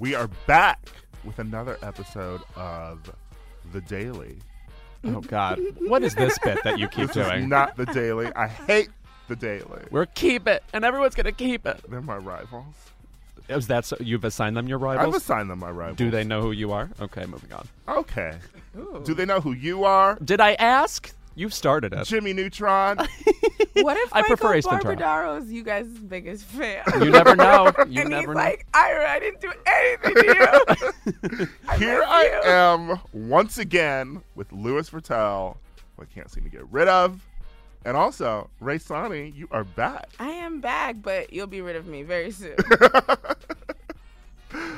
We are back with another episode of The Daily. Oh God, what is this bit that you keep This doing? is not The Daily. I hate The Daily. We're keep it, and everyone's gonna keep it. They're my rivals. Is that so? You've assigned them your rivals. I've assigned them my rivals. Do they know who you are? Okay, moving on. Okay. Do they know who you are? Did I ask? You started it. Jimmy Neutron. What if I Michael prefer Ace Ventura. Barbaro's you guys' biggest fan? You never know. You and never he's know. like, Ira, I didn't do anything to you. Here I you. am once again with Louis Virtel, who I can't seem to get rid of. And also, Rae Sanni, you are back. I am back, but you'll be rid of me very soon.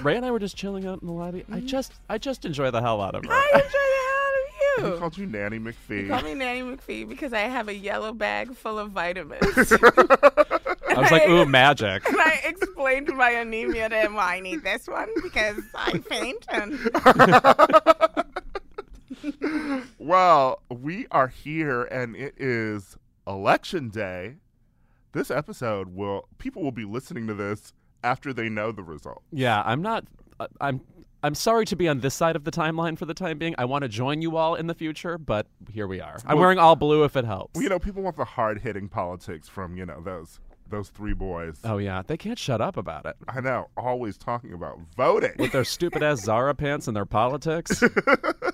Ray and I were just chilling out in the lobby. I mm-hmm. just, I just enjoy the hell out of her. I enjoy the hell He out of you. called you Nanny McPhee. Call me Nanny McPhee because I have a yellow bag full of vitamins. I was like, ooh, magic. and I explained my anemia to him. Well, I need this one because I faint. And Well, we are here and it is election day. This episode will people will be listening to this after they know the result. Yeah, I'm not. I'm. I'm sorry to be on this side of the timeline for the time being. I want to join you all in the future, but here we are. I'm Well- wearing all blue if it helps. Well, you know, people want the hard hitting politics from, you know, those those three boys. oh yeah, they can't shut up about it. I know, always talking about voting. With their stupid ass Zara pants and their politics.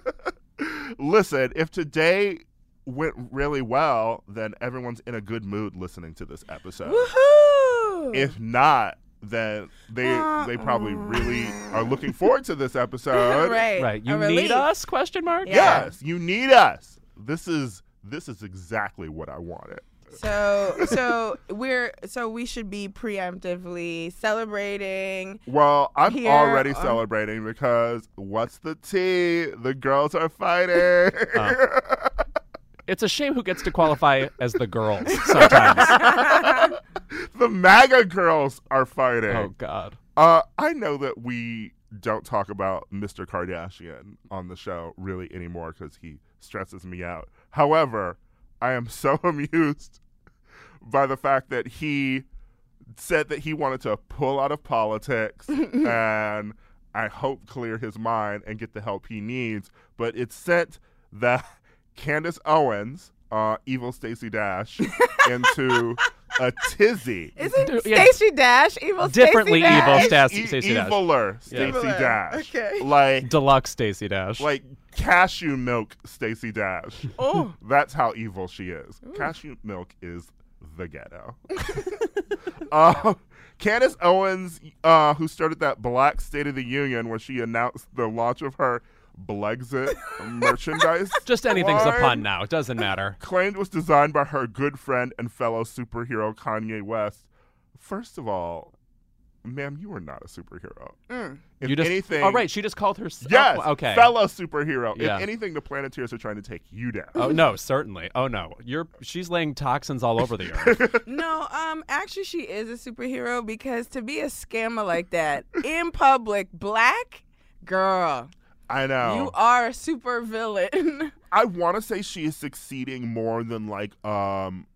Listen, if today went really well, then everyone's in a good mood listening to this episode. woohoo! If not, then they uh, they probably really mm. are looking forward to this episode. right, right. You need us? Question mark. Yeah. Yes, you need us. This is this is exactly what I wanted. So, so we're so we should be preemptively celebrating. Well, I'm Here already on- celebrating because what's the tea? The girls are fighting. Uh. It's a shame who gets to qualify as the girls sometimes. the MAGA girls are fighting. oh God. Uh, I know that we don't talk about Mr. Kardashian on the show really anymore because he stresses me out. However, I am so amused by the fact that he said that he wanted to pull out of politics and I hope clear his mind and get the help he needs. But it sent that Candace Owens, uh, evil Stacey Dash, into a tizzy. Isn't Dude, yeah. Stacey Dash evil? Differently Stacey evil Dash? Stas- E- Stacey Dash. eviler Stacey Eviler, Dash. okay. Like Deluxe Stacey Dash. like cashew milk Stacey Dash. Oh, That's how evil she is. Cashew milk is the ghetto. uh, Candace Owens, uh, who started that Black State of the Union where she announced the launch of her Blexit merchandise. Just anything's a pun now. It doesn't matter. Claimed was designed by her good friend and fellow superhero Kanye West. First of all, ma'am, you are not a superhero. Mm. If you just. anything, Oh right, she just called her. Yes. Oh, okay. Fellow superhero. Yeah. If anything, the Planeteers are trying to take you down. Oh no, certainly. Oh no, you're. She's laying toxins all over the earth. no. Um, actually, she is a superhero because to be a scammer like that in public, black girl, I know. you are a super villain. I want to say she is succeeding more than like um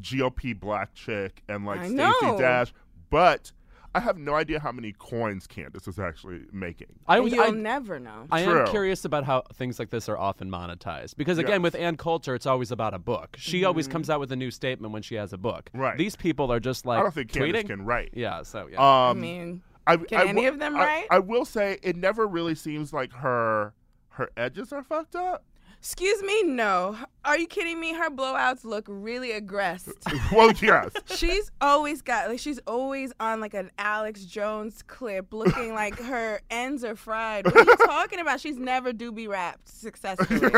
GOP black chick and like I Stacey know. Dash, but I have no idea how many coins Candace is actually making. I, And you'll I, never know. I True. am curious about how things like this are often monetized because again, Yes. with Ann Coulter, it's always about a book. She always comes out with a new statement when she has a book. Right. These people are just like I don't think Candace tweeting. can write. Yeah. So yeah. I Um, mean, I, Can I any of them I- write? I will say it never really seems like her her edges are fucked up. excuse me, no. Are you kidding me? Her blowouts look really aggressive. well, yes. She's always got like she's always on like an Alex Jones clip, looking like her ends are fried. What are you talking about? She's never doobie wrapped successfully.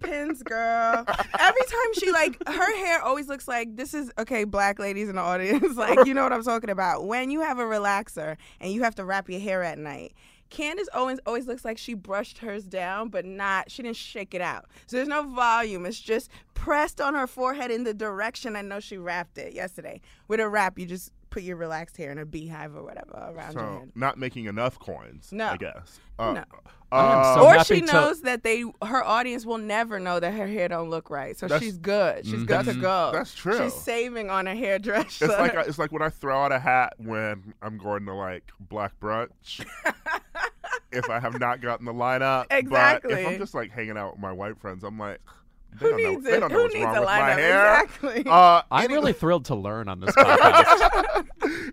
Bangs, girl. Every time she like her hair always looks like this is okay, black ladies in the audience, like you know what I'm talking about. When you have a relaxer and you have to wrap your hair at night. Candace Owens always looks like she brushed hers down, but not she didn't shake it out. So there's no volume. It's just pressed on her forehead in the direction I know she wrapped it yesterday. With a wrap, you just put your relaxed hair in a beehive or whatever around your head. not making enough coins. No. I guess. Uh, No. I uh, so or happy she to- knows that they her audience will never know that her hair don't look right, so That's- she's good. She's good to go. That's true. She's saving on a hairdresser. It's like it's like when I throw out a hat when I'm going to like black brunch. if I have not gotten the lineup, But if I'm just like hanging out with my white friends, I'm like, they who don't know, needs they it? don't know Who what's needs wrong a with my lineup? hair. Exactly. Uh, I'm any- really thrilled to learn on this podcast.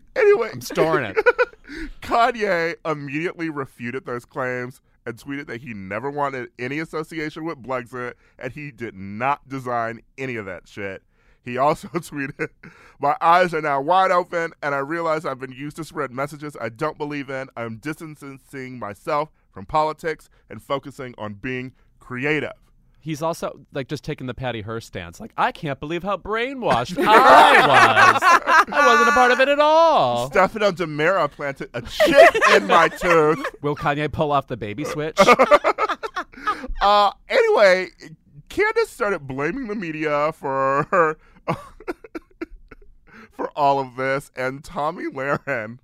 anyway, I'm storing it. Kanye immediately refuted those claims and tweeted that he never wanted any association with Blexit and he did not design any of that shit. He also tweeted, My eyes are now wide open and I realize I've been used to spread messages I don't believe in. I'm distancing myself from politics and focusing on being creative. He's also like just taking the Patty Hearst stance. Like, I can't believe how brainwashed I was. I wasn't a part of it at all. Stefano DiMera planted a chip in my tooth. Will Kanye pull off the baby switch? Uh, anyway, Candace started blaming the media for her, for all of this, and Tomi Lahren.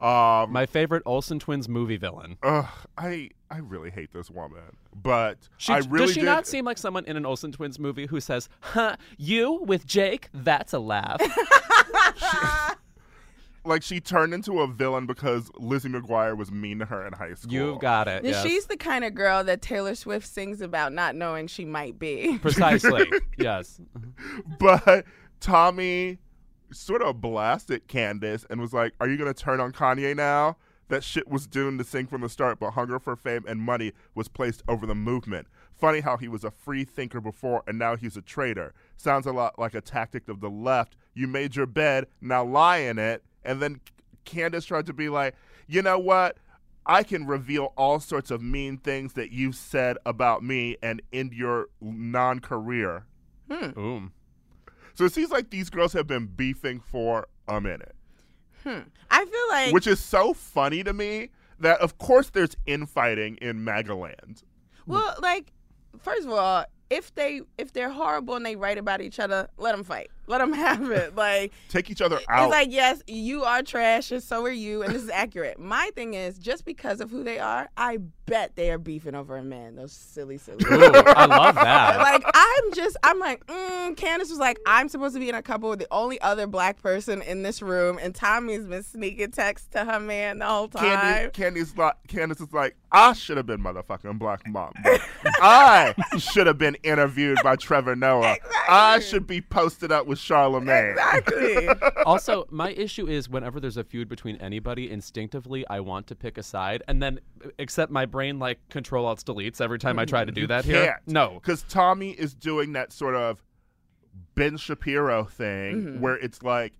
Um, My favorite Olsen twins movie villain. ugh, I I really hate this woman, but She, I really does she did, not seem like someone in an Olsen twins movie who says, "Huh, you with Jake? That's a laugh." like she turned into a villain because Lizzie McGuire was mean to her in high school. You've got it. Yes. She's the kind of girl that Taylor Swift sings about not knowing she might be. precisely. yes. but Tomi sort of blasted Candace and was like, Are you going to turn on Kanye now? That shit was doomed to sink from the start, but hunger for fame and money was placed over the movement. Funny how he was a free thinker before and now he's a traitor. Sounds a lot like a tactic of the left. You made your bed, now lie in it. And then Candace tried to be like, You know what? I can reveal all sorts of mean things that you've said about me and end your non career. Hmm. Ooh. So it seems like these girls have been beefing for a minute, Hmm. I feel like which is so funny to me that of course there's infighting in Magaland. Well, like, first of all, if they if they're horrible and they write about each other, let them fight. Let them have it. Like, Take each other out. it's like, yes, you are trash, and so are you, and this is accurate. My thing is, just because of who they are, I bet they are beefing over a man. Those silly, silly. Ooh, I love that. like I'm just I'm like mm, Candace was like I'm supposed to be in a couple with the only other black person in this room and Tomi's been sneaking texts to her man the whole time. Candy, Candy's like, Candace is like, I should have been motherfucking Black Mom. I should have been interviewed by Trevor Noah. I should be posted up with Charlemagne. Exactly. also, my issue is whenever there's a feud between anybody, instinctively I want to pick a side, and then except my brain like control alt deletes every time I try to do that here. Can't. No. Because Tomi is doing that sort of Ben Shapiro thing Mm-hmm. where it's like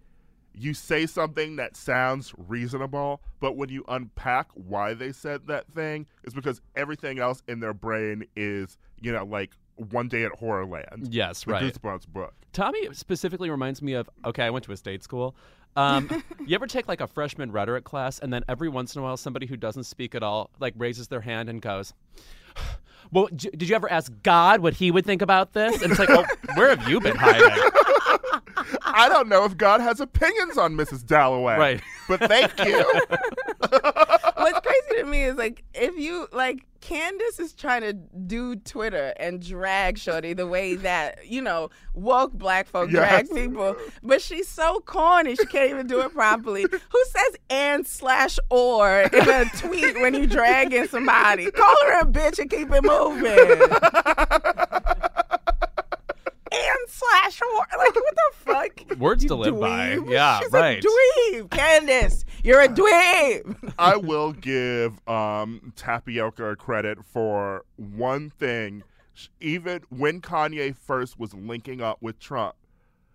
you say something that sounds reasonable, but when you unpack why they said that thing, it's because everything else in their brain is, you know, like One Day at Horrorland. Yes, the right. Goosebumps book. Tomi specifically reminds me of okay, I went to a state school. Um, you ever take like a freshman rhetoric class, and then every once in a while, somebody who doesn't speak at all like raises their hand and goes, "Well, j- did you ever ask God what He would think about this?" And it's like, "Oh, where have you been hiding?" I don't know if God has opinions on Mrs. Dalloway. Right. But thank you. What's crazy to me is like if you like Candace is trying to do Twitter and drag Shorty the way that you know woke black folk Yes. drag people, but she's so corny she can't even do it properly. Who says and slash or in a tweet when you dragging somebody? Call her a bitch and keep it moving. and slash or like what the fuck? Words You to live by. Yeah, She's right. A dweeb, Candace. You're a dweeb. I will give um, Tapioca credit for one thing. Even when Kanye first was linking up with Trump,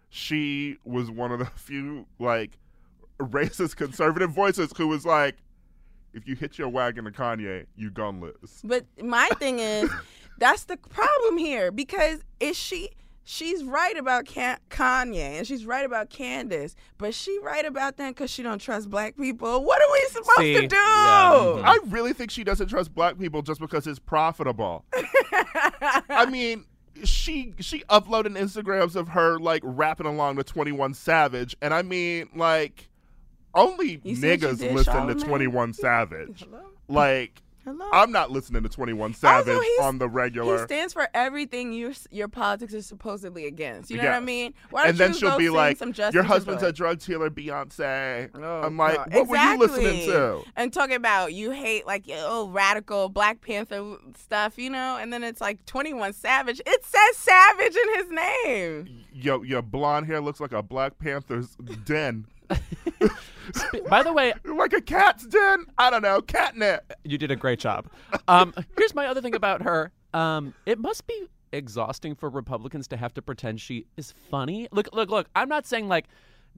she was one of the few like racist conservative voices who was like, "If you hit your wagon to Kanye, you gonna. But my thing is, That's the problem here because is she she's right about Kanye and she's right about Candace, but she right about them because she don't trust black people. What are we supposed See, to do? yeah, mhm. I really think she doesn't trust black people just because it's profitable. I mean, she she uploaded Instagrams of her like rapping along to Twenty One Savage, and I mean, like, only You see what you niggas did, listen to Twenty One Savage. Like, Hello? I'm not listening to Twenty One Savage he's- on the regular. he stands for everything your your politics is supposedly against. You know what I mean? Why don't and then you she'll be like, "Your husband's a drug dealer, Beyonce." Oh, I'm like, God. "What were you listening to?" And talking about you hate like oh radical Black Panther stuff, you know, and then it's like Twenty One Savage. It says Savage in his name. Yo, your blonde hair looks like a Black Panther's den, By the way, like a cat's den. I don't know, catnip. you did a great job. Um, here's my other thing about her. Um, it must be exhausting for Republicans to have to pretend she is funny. Look, look, look. I'm not saying like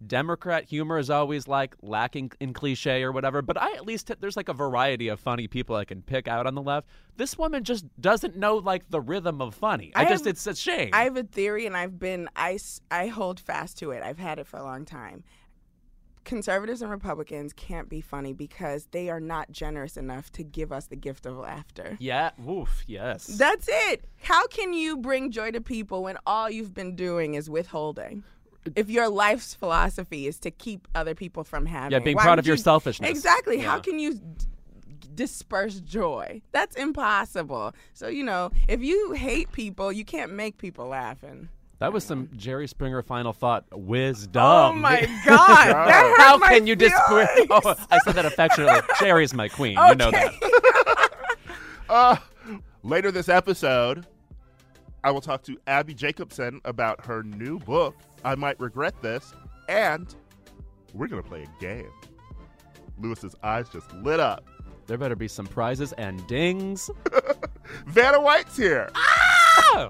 Democrat humor is always like lacking in cliche or whatever, but I at least there's like a variety of funny people I can pick out on the left. This woman just doesn't know like the rhythm of funny. I, I just have- it's a shame. I have a theory, and I've been I I hold fast to it. I've had it for a long time. Conservatives and Republicans can't be funny because they are not generous enough to give us the gift of laughter. yeah, woof, yes. That's it. How can you bring joy to people when all you've been doing is withholding? If your life's philosophy is to keep other people from having, yeah, being proud of your selfishness. Exactly. How can you d- disperse joy? That's impossible. So you know, if you hate people, you can't make people laugh. And That was some Jerry Springer final thought wisdom. oh my god, How my can you disprove? Oh, I said that affectionately. Jerry's my queen. You know that. Uh, later this episode, I will talk to Abbi Jacobson about her new book, I Might Regret This, and we're going to play a game. Louis's eyes just lit up. There better be some prizes and dings. Vanna White's here. Ah!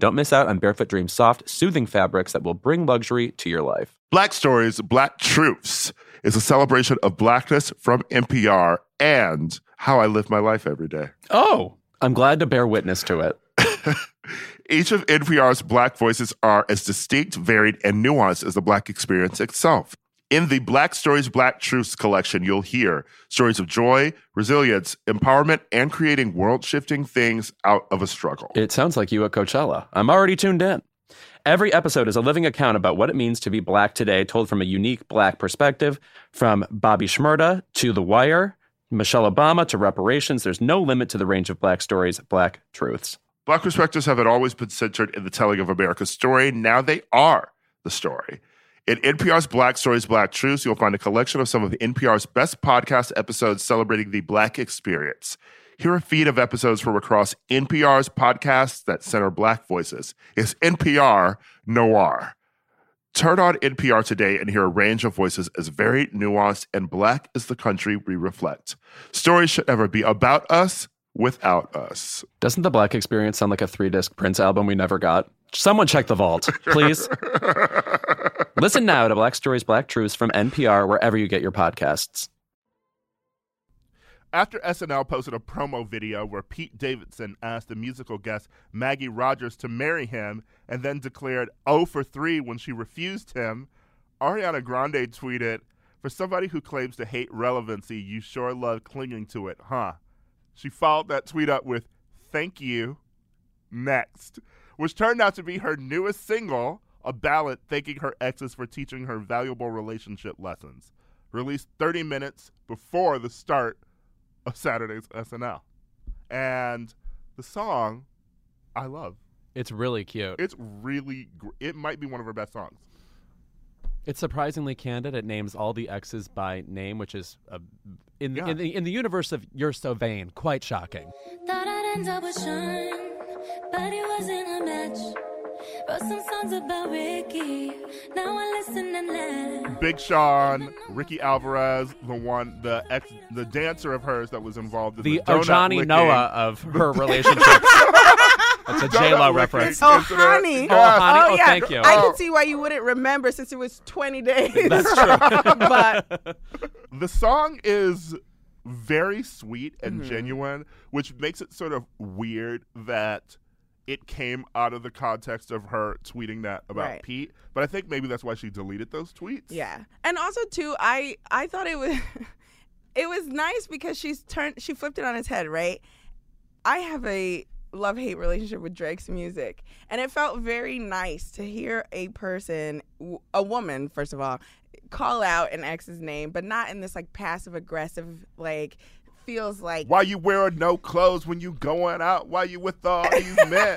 Don't miss out on Barefoot Dreams soft, soothing fabrics that will bring luxury to your life. Black Stories, Black Truths is a celebration of blackness from NPR and how I live my life every day. Oh, I'm glad to bear witness to it. Each of NPR's Black voices are as distinct, varied, and nuanced as the Black experience itself. In the Black Stories, Black Truths collection, you'll hear stories of joy, resilience, empowerment, and creating world shifting things out of a struggle. It sounds like you at Coachella. I'm already tuned in. Every episode is a living account about what it means to be black today, told from a unique black perspective. From Bobby Shmurda to The Wire, Michelle Obama to reparations, there's no limit to the range of black stories, black truths. Black perspectives haven't always been centered in the telling of America's story. Now they are the story. In NPR's Black Stories, Black Truths, you'll find a collection of some of NPR's best podcast episodes celebrating the Black experience. Hear a feed of episodes from across NPR's podcasts that center Black voices. It's NPR Noir. Turn on NPR today and hear a range of voices as varied, nuanced, and Black as the country we reflect. Stories should never be about us without us. Doesn't the Black Experience sound like a three disc Prince album we never got? Someone check the vault, please. Listen now to Black Stories, Black Truths from NPR wherever you get your podcasts. After SNL posted a promo video where Pete Davidson asked the musical guest Maggie Rogers to marry him and then declared 0 for 3 when she refused him, Ariana Grande tweeted, For somebody who claims to hate relevancy, you sure love clinging to it, huh? She followed that tweet up with, Thank you, next, which turned out to be her newest single, a ballad thanking her exes for teaching her valuable relationship lessons, released 30 minutes before the start of Saturday's SNL. And the song, I love. It's really cute. It's really, gr- it might be one of her best songs. It's surprisingly candid. It names all the exes by name, which is uh, in Yeah. in the in the universe of "You're So Vain" quite shocking. Thought I'd end up with Sean, but it wasn't a match. Wrote some songs about Ricky. Now I listen and laugh. Big Sean, Ricky Alvarez, the one, the ex, the dancer of hers that was involved in the, The donut Ojani licking. Noah of her relationship. That's a J Lo Donut reference. Oh, incident. honey. Oh, Yes. honey. Oh, Oh, yeah. thank you. I Oh. can see why you wouldn't remember since it was 20 days. That's true. but The song is very sweet and Mm-hmm. genuine, which makes it sort of weird that it came out of the context of her tweeting that about Right. Pete. But I think maybe that's why she deleted those tweets. yeah. And also too, I I thought it was it was nice because she's turned she flipped it on its head, right? I have a love hate relationship with Drake's music, and it felt very nice to hear a person, a woman, first of all, call out an ex's name, but not in this like passive aggressive like feels like Why you wearing no clothes when you going out? Why you with all these men?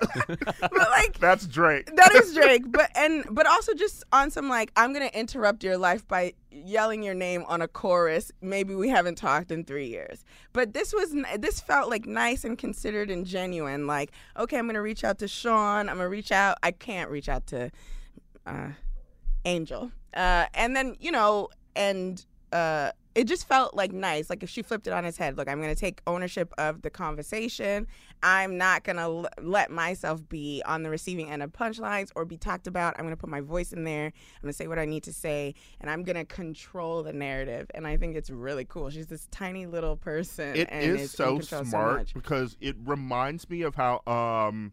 but like That's Drake. that is Drake, but and but also just on some like I'm gonna interrupt your life by yelling your name on a chorus. Maybe we haven't talked in three years, but this was this felt like nice and considered and genuine. Like okay, I'm gonna reach out to Sean. I'm gonna reach out. I can't reach out to uh, Angel, uh, and then you know and. Uh, it just felt like nice. Like if she flipped it on his head, look, I'm going to take ownership of the conversation. I'm not going to l- let myself be on the receiving end of punchlines or be talked about. I'm going to put my voice in there. I'm going to say what I need to say, and I'm going to control the narrative. And I think it's really cool. She's this tiny little person. It and is so smart much. because it reminds me of how um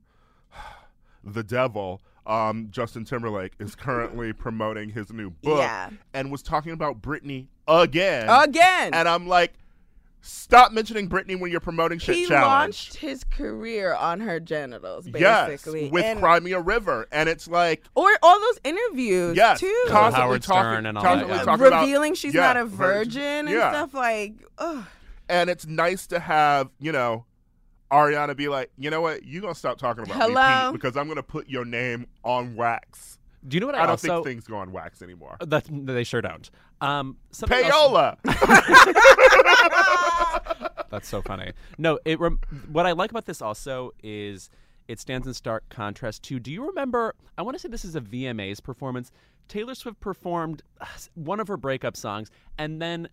the devil um Justin Timberlake is currently promoting his new book Yeah. and was talking about Britney again. Again, And I'm like stop mentioning Britney when you're promoting shit he challenge. launched his career on her genitals, yes, basically. with and, Cry Me a River and it's like or all those interviews, yes, too. constantly Howard talking, Stern and all constantly that, yeah. talking about- revealing she's yeah, not a virgin and yeah. stuff like ugh. and it's nice to have you know Ariana be like, you know what, you're gonna stop talking about me, Pete, because I'm gonna put your name on wax. Do you know what I, I don't also? think things go on wax anymore. that they sure don't. Um, Payola. That's so funny. No, it. Rem- what I like about this also is it stands in stark contrast to. Do you remember? I want to say this is a VMAs performance. Taylor Swift performed uh, one of her breakup songs, and then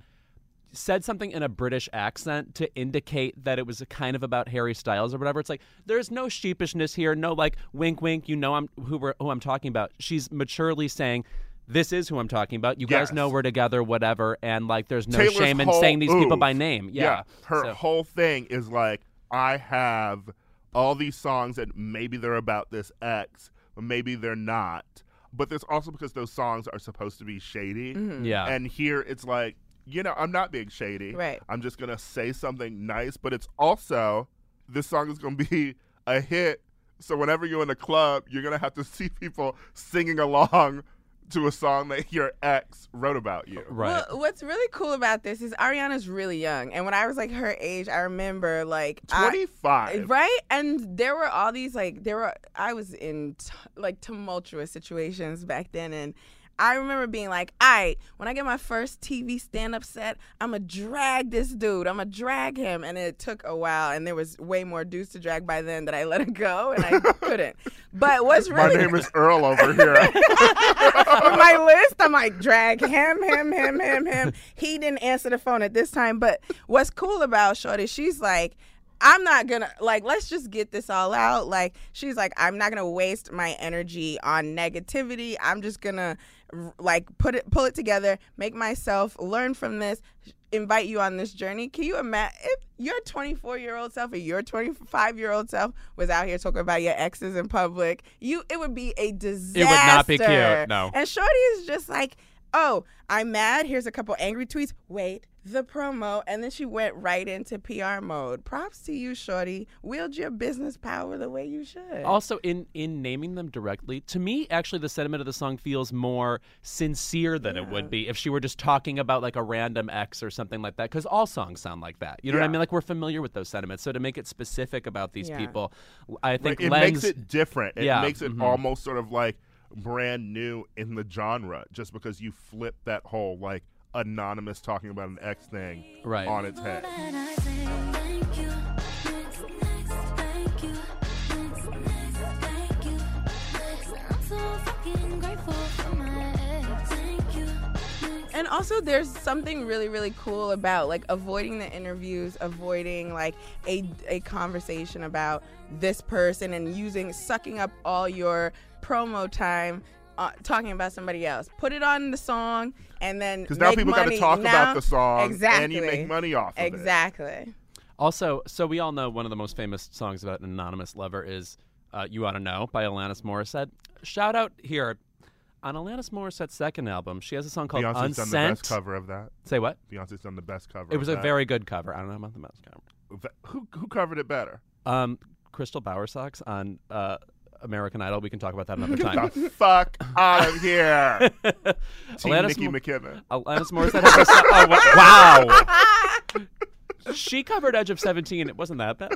said something in a British accent to indicate that it was a kind of about Harry Styles or whatever. It's like there's no sheepishness here, no like wink wink. You know I'm who we're, who I'm talking about. She's maturely saying. This is who I'm talking about. You guys know we're together, whatever, and like there's no Taylor's shame in saying these people by name. Yeah, Her So- whole thing is like, I have all these songs that maybe they're about this ex, but maybe they're not. But there's also because those songs are supposed to be shady. Mm-hmm. Yeah. And here it's like, you know, I'm not being shady. Right. I'm just gonna say something nice, but it's also this song is gonna be a hit. So whenever you're in a club, you're gonna have to see people singing along to a song that your ex wrote about you. right. Well, what's really cool about this is Ariana's really young, and when I was like her age, I remember like I- 25. right? And there were all these like there were I was in t- like tumultuous situations back then, and I remember being like, "All right, when I get my first TV stand-up set, I'm gonna drag this dude. I'm gonna drag him." And it took a while, and there was way more dudes to drag by then that I let it go, and I couldn't. But what's really. My name is Earl over here. on my list. I'm like, drag him, him, him, him, him. He didn't answer the phone at this time. But what's cool about Shorty, she's like, I'm not gonna like let's just get this all out. Like she's like, I'm not gonna waste my energy on negativity. I'm just gonna like put it pull it together, make myself learn from this, invite you on this journey. Can you imagine if your 24 year old self or your 25 year old self was out here talking about your exes in public? You it would be a disaster. It would not be cute, no. And Shorty is just like, oh, I'm mad. Here's a couple angry tweets. Wait, the promo. And then she went right into PR mode. Props to you, Shorty. Wield your business power the way you should. Also, in in naming them directly, to me, actually, the sentiment of the song feels more sincere than it would be if she were just talking about like a random ex or something like that. Because all songs sound like that. You know what I mean? Like we're familiar with those sentiments. So to make it specific about these Yeah. people, I think Like, it lends. makes it different. It Yeah, makes it mhm. almost sort of like brand new in the genre, just because you flip that whole like anonymous talking about an ex thing Right. on its head. And I say thank you. Next, next, thank you. Next, next, thank you. Next, I'm so fucking grateful for my ex. Thank you. Next, And also, there's something really, really cool about like avoiding the interviews, avoiding like a a conversation about this person, and using sucking up all your promo time. Uh, talking about somebody else, put it on the song, and then Because now make people got to money. talk Now- about the song, exactly, and you make money off of it. Exactly. Also, so we all know one of the most famous songs about an anonymous lover is uh, "You Ought to Know" by Alanis Morissette. Shout out here on Alanis Morissette's second album. She has a song called Beyonce's done the "Unsent." best cover of that. Say what? Beyonce's done the best cover. It was of a that. very good cover. I don't know about the best cover. Who who covered it better? Um, Crystal Bowersox on uh, American Idol. We can talk about that another time. Get the fuck out of here, Team Alanis Nicki Mo- McKinnon. Alanis Morissette has a song. Oh, wa- wow. she covered Edge of 17. It wasn't that bad.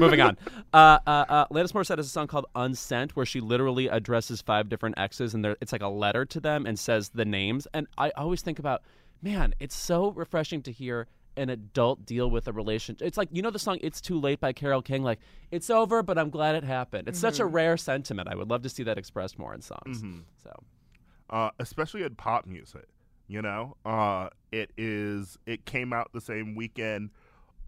Moving on. Uh, uh, uh, Alanis Morissette has a song called Unsent where she literally addresses five different exes and it's like a letter to them and says the names. And I always think about, man, it's so refreshing to hear an adult deal with a relationship. It's like, you know, the song It's Too Late by Carole King? Like, it's over, but I'm glad it happened. It's such a rare sentiment. I would love to see that expressed more in songs. So. uh, especially in pop music. You know, uh, it is. It came out the same weekend.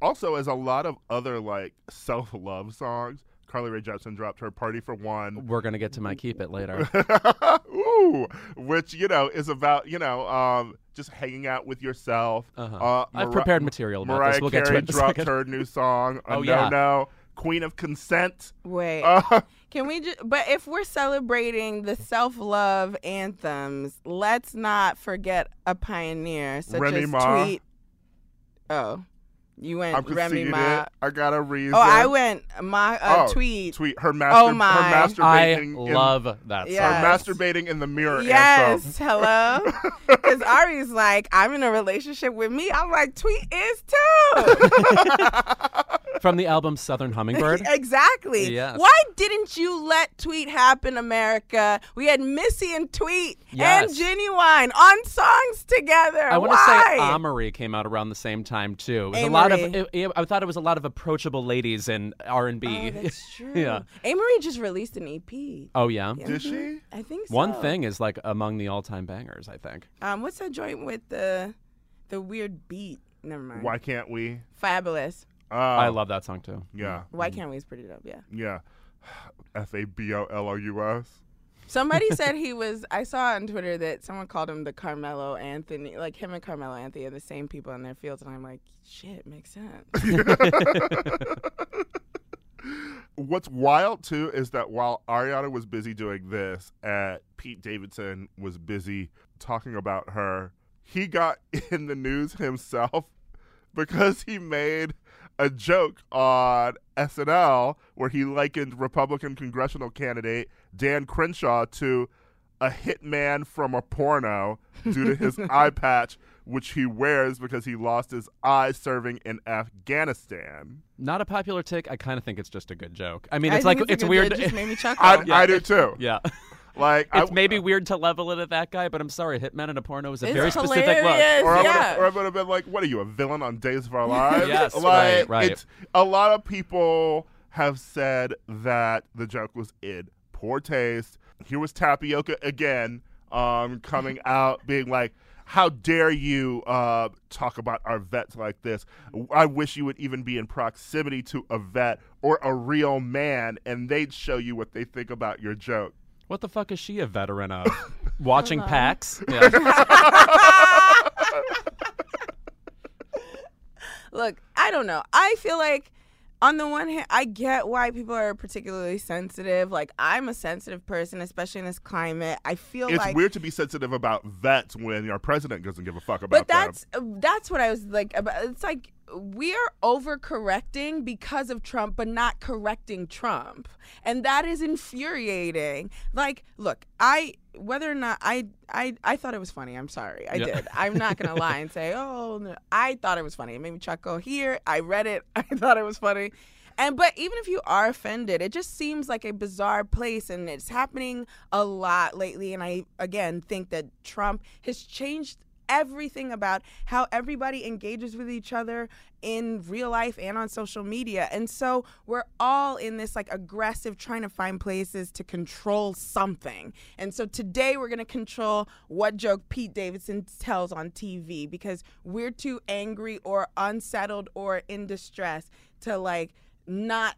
Also, as a lot of other like self love songs, Carly Rae Jepsen dropped her "Party for One," We're going to get to my keep it later. Ooh, which you know is about you know um, just hanging out with yourself. Uh-huh. Uh, I've prepared material about Mariah this. We'll get to Carey it in dropped her new song. Oh, yeah. No, no, Queen of Consent. Wait. Uh, Can we just, but if we're celebrating the self love anthems, let's not forget a pioneer such Remy as Ma. Tweet. Oh, you I'm went Remy conceded. Ma. I got a reason. Oh, I went Ma uh, Oh, Tweet. Tweet her master. Oh my. Her I masturbating. in- love that song. Yeah. Her masturbating in the mirror Yes, anthem. hello. Because Ari's like, I'm in a relationship with me. I'm like, Tweet is too. From the album Southern Hummingbird. exactly. Yes. Why didn't you let Tweet happen, America? We had Missy and Tweet Yes. and Ginuwine on songs together. I want to say Amerie came out around the same time too. It was a lot of. It, it- I thought it was a lot of approachable ladies in R and B. Oh, that's true. Yeah. Amerie just released an EP. Oh yeah. Did she? I think so. One thing is like among the all-time bangers. I think. Um, what's that joint with the the weird beat? Never mind. Why can't we? Fabolous. Uh, I love that song too. Yeah, Why can't we? Is pretty dope. Yeah. yeah. F A B O L O U S. Somebody said he was. I saw on Twitter that someone called him the Carmelo Anthony, like him and Carmelo Anthony are the same people in their fields, and I'm like, shit, makes sense. What's wild too is that while Ariana was busy doing this, uh, Pete Davidson was busy talking about her. He got in the news himself because he made a joke on SNL where he likened Republican congressional candidate Dan Crenshaw to a hitman from a porno due to his eye patch, which he wears because he lost his eye serving in Afghanistan. Not a popular tick. I kind of think it's just a good joke. I mean, I it's think like a it's weird. joke, It just made me chuckle. I, I do too. yeah. Like I, It's maybe weird to level it at that guy, but I'm sorry, Hitman in a porno is a It's very specific look. or I would Yeah. have, or I would have been like, "What are you, a villain on Days of Our Lives?" Yes, like, right, right. It's a lot of people have said that the joke was in poor taste. Here was Tapioca again, um, coming out being like. How dare you uh, talk about our vets like this? I wish you would even be in proximity to a vet or a real man, and they'd show you what they think about your joke. What the fuck is she a veteran of? Watching PAX? Yeah. Look, I don't know. I feel like on the one hand, I get why people are particularly sensitive. Like I'm a sensitive person, especially in this climate. I feel It's like weird to be sensitive about vets when our president doesn't give a fuck about But them. that's that's what I was like about. It's like we are overcorrecting because of Trump, but not correcting Trump, and that is infuriating. Like, look, I whether or not I I I thought it was funny. I'm sorry, I Yeah. did. I'm not gonna lie and say, oh, no. I thought it was funny. It made me chuckle. Here, I read it. I thought it was funny. And but even if you are offended, it just seems like a bizarre place and it's happening a lot lately and I again think that Trump has changed everything about how everybody engages with each other in real life and on social media. And so we're all in this like aggressive trying to find places to control something. And so today we're going to control what joke Pete Davidson tells on TV because we're too angry or unsettled or in distress to like not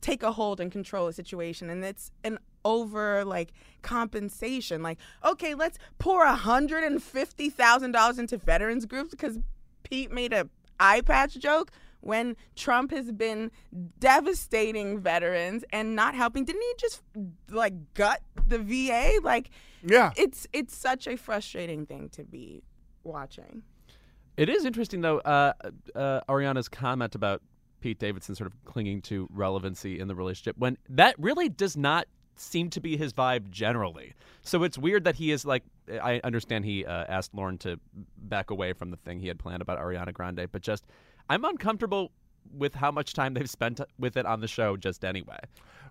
take a hold and control a situation and it's an over like compensation. Like okay let's pour a hundred and fifty thousand dollars into veterans groups because pete made a eye patch joke when trump has been devastating veterans and not helping. Didn't he just like gut the va like yeah. it's it's such a frustrating thing to be watching. It is interesting, though, uh, uh, Ariana's comment about Pete Davidson sort of clinging to relevancy in the relationship when that really does not seem to be his vibe generally. So it's weird that he is like, I understand he uh, asked Lorne to back away from the thing he had planned about Ariana Grande, but just, I'm uncomfortable with how much time they've spent with it on the show just anyway.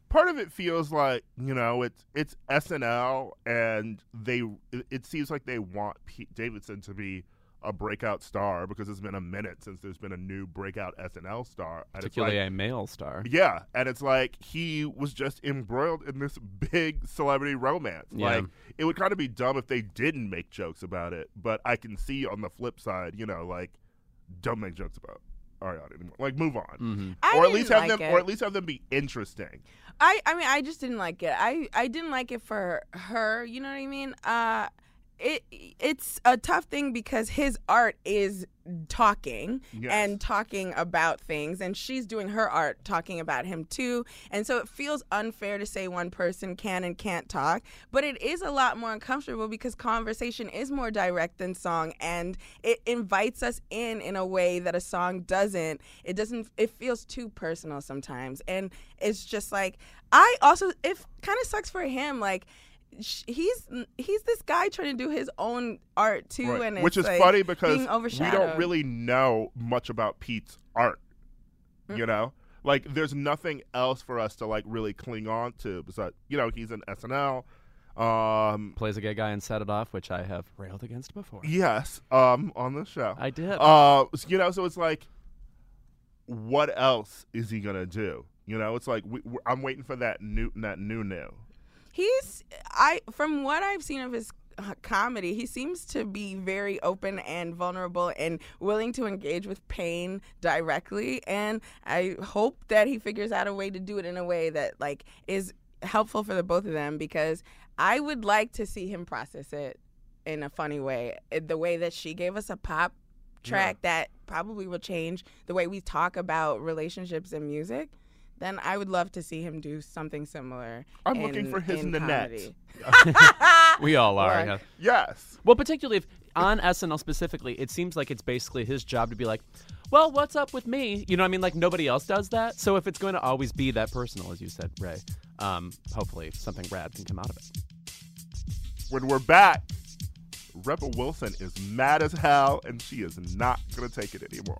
part of it feels like you know it's it's SNL and they it- it seems like they want Pete Davidson to be a breakout star because it's been a minute since there's been a new breakout SNL star and it's Particularly like, a male star. yeah and it's like he was just embroiled in this big celebrity romance Yeah. like it would kind of be dumb if they didn't make jokes about it but I can see on the flip side you know like don't make jokes about Ariana anymore like move on hmm I or at least have like them it. or at least have them be interesting I I mean I just didn't like it. I I didn't like it for her. You know what I mean? Uh, it it's a tough thing because his art is talking Yes. and talking about things, and she's doing her art talking about him too. And so it feels unfair to say one person can and can't talk, but it is a lot more uncomfortable because conversation is more direct than song, and it invites us in in a way that a song doesn't. It doesn't. It feels too personal sometimes, and it's just like I also it kind of sucks for him like. Sh- He's he's this guy trying to do his own art too, Right. and which is like, funny because we don't really know much about Pete's art. You know, like there's nothing else for us to like really cling on to besides you know he's in SNL. Um, Plays a gay guy and set it off, which I have railed against before. yes, um, on the show. I did. Uh, you know, so it's like, what else is he gonna do? You know, it's like we, we- I'm waiting for that new that new new. He's I from what I've seen of his uh, comedy, he seems to be very open and vulnerable and willing to engage with pain directly and I hope that he figures out a way to do it in a way that like is helpful for the both of them because I would like to see him process it in a funny way. The way that she gave us a pop track that probably will change the way we talk about relationships and music. Then I would love to see him do something similar. I'm looking for his in Nanette. comedy. we all are. Right. yeah. Yes. Well, particularly if on SNL specifically, it seems like it's basically his job to be like, well, what's up with me? You know what I mean? Like nobody else does that. So if it's going to always be that personal, as you said, Ray, um, hopefully something rad can come out of it. When we're back, Rebel Wilson is mad as hell, and she is not gonna take it anymore.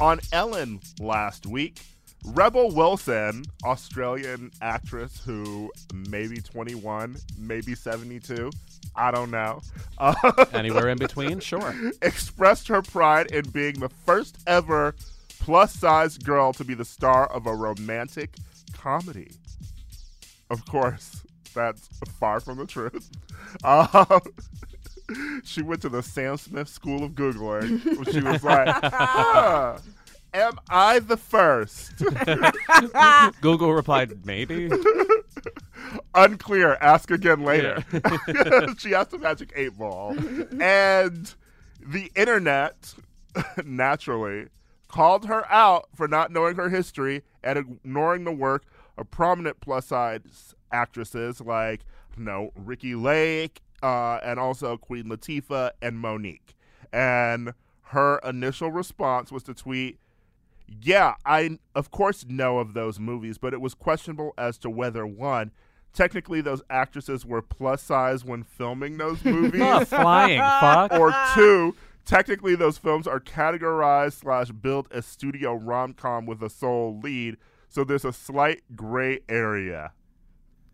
On Ellen last week, Rebel Wilson, Australian actress who maybe 21, maybe 72, I don't know, uh, Anywhere in between, sure. expressed her pride in being the first ever plus size girl to be the star of a romantic comedy. Of course, that's far from the truth. Um, she went to the Sam Smith School of Googling. She was like, huh, Am I the first? Google replied, maybe. Unclear. Ask again later. she asked the magic eight ball. And the internet, naturally, called her out for not knowing her history and ignoring the work of prominent plus size actresses like, you know, Ricki Lake uh, and also Queen Latifah and Mo'Nique. And her initial response was to tweet, yeah, I of course know of those movies, but it was questionable as to whether one, technically those actresses were plus size when filming those movies, Oh, flying fuck. or two, technically those films are categorized slash built as studio rom com with a sole lead, so there's a slight gray area.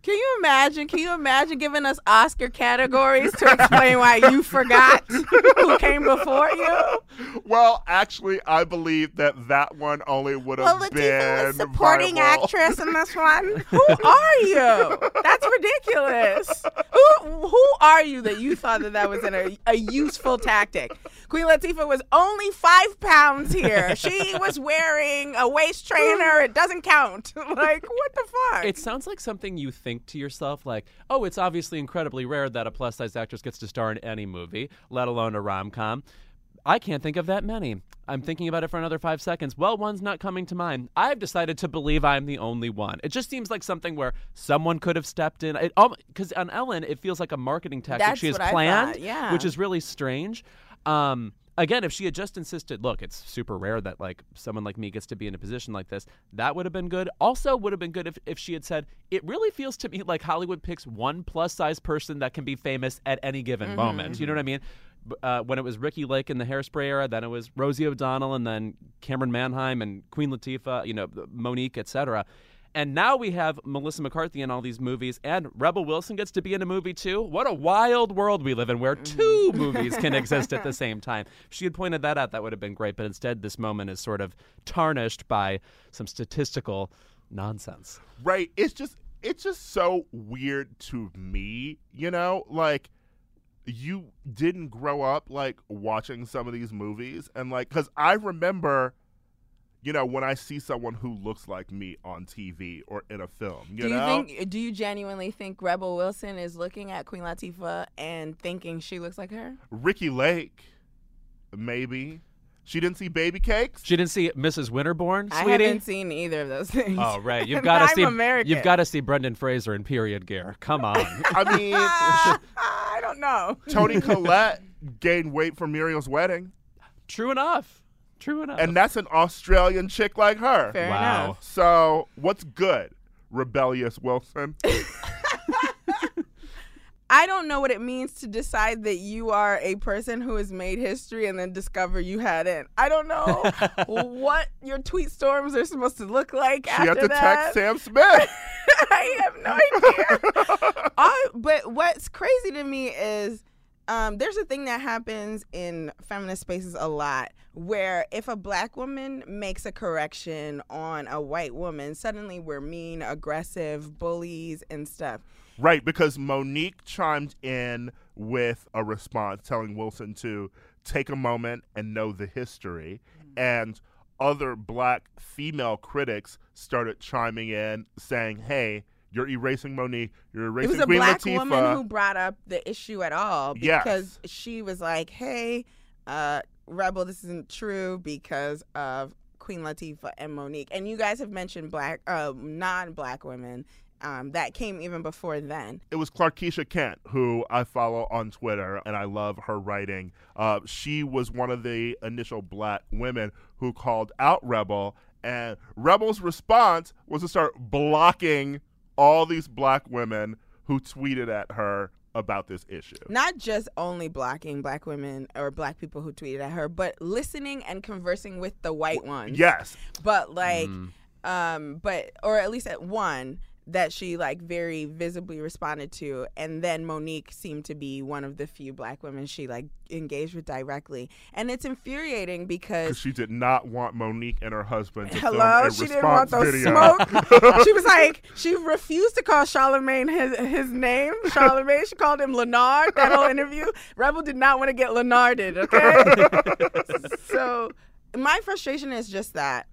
Can you imagine? Can you imagine giving us Oscar categories to explain why you forgot who came before you? Well, actually, I believe that that one only would Well, have Latifah been was supporting viable. actress in this one. Who are you? That's ridiculous. Who who are you that you thought that that was an, a, a useful tactic? Queen Latifah was only five pounds here. She was wearing a waist trainer. It doesn't count. Like what the fuck? It sounds like something you think to yourself, like, oh, it's obviously incredibly rare that a plus size actress gets to star in any movie, let alone a rom com. I can't think of that many. I'm thinking about it for another five seconds. Well, one's not coming to mind. I've decided to believe I'm the only one. It just seems like something where someone could have stepped in. Because on Ellen, it feels like a marketing tactic That's she has planned, yeah. which is really strange. Um, again, if she had just insisted, look, it's super rare that like someone like me gets to be in a position like this, that would have been good. Also, would have been good if, if she had said, it really feels to me like Hollywood picks one plus size person that can be famous at any given Mm-hmm. moment. You know what I mean? Uh, when it was Ricki Lake in the Hairspray era, then it was Rosie O'Donnell, and then Camryn Manheim and Queen Latifah, you know, Mo'Nique, etc. And now we have Melissa McCarthy in all these movies, and Rebel Wilson gets to be in a movie too. What a wild world we live in where mm-hmm. two movies can exist at the same time. If she had pointed that out, that would have been great. But instead, this moment is sort of tarnished by some statistical nonsense. right it's just it's just so weird to me you know like you didn't grow up like watching some of these movies and like because i remember you know when i see someone who looks like me on tv or in a film you do you know think? Do you genuinely think Rebel Wilson is looking at Queen Latifah and thinking she looks like her? ricki lake maybe she didn't see baby cakes She didn't see Mrs. Winterbourne, I sweetie. haven't seen either of those things. Oh right, you've got to see. American. You've got to see Brendan Fraser in period gear. Come on. i mean I don't know. toni collette gained weight for muriel's wedding True enough. True enough. and that's an australian chick like her Fair Wow. enough. So, what's good, rebellious Wilson? I don't know what it means to decide that you are a person who has made history and then discover you hadn't. I don't know what your tweet storms are supposed to look like she after had to that. text Sam Smith. I have no idea. I, but what's crazy to me is um, there's a thing that happens in feminist spaces a lot where if a black woman makes a correction on a white woman, suddenly we're mean, aggressive, bullies, and stuff. Right, because Mo'Nique chimed in with a response telling Wilson to take a moment and know the history. And other black female critics started chiming in saying, hey, you're erasing Mo'Nique, you're It was a black Latifah. woman who brought up the issue at all Yes. because she was like, "Hey, uh, Rebel, this isn't true because of Queen Latifah and Mo'Nique." And you guys have mentioned black, uh, non-black women. Um, that came even before then. it was Clarkisha Kent, who I follow on Twitter, and I love her writing. Uh, she was one of the initial black women who called out Rebel, and Rebel's response was to start blocking all these black women who tweeted at her about this issue. Not just only blocking black women or black people who tweeted at her, but listening and conversing with the white ones. Yes, but like um but or at least at one that she like very visibly responded to and then mo'nique seemed to be one of the few black women she like engaged with directly and it's infuriating because she did not want Mo'Nique and her husband to Hello, she didn't want those video. smoke. she was like, she refused to call Charlemagne his his name. Charlemagne, she called him Lenard. That whole interview, Rebel did not want to get Leonarded. Okay, so my frustration is just that.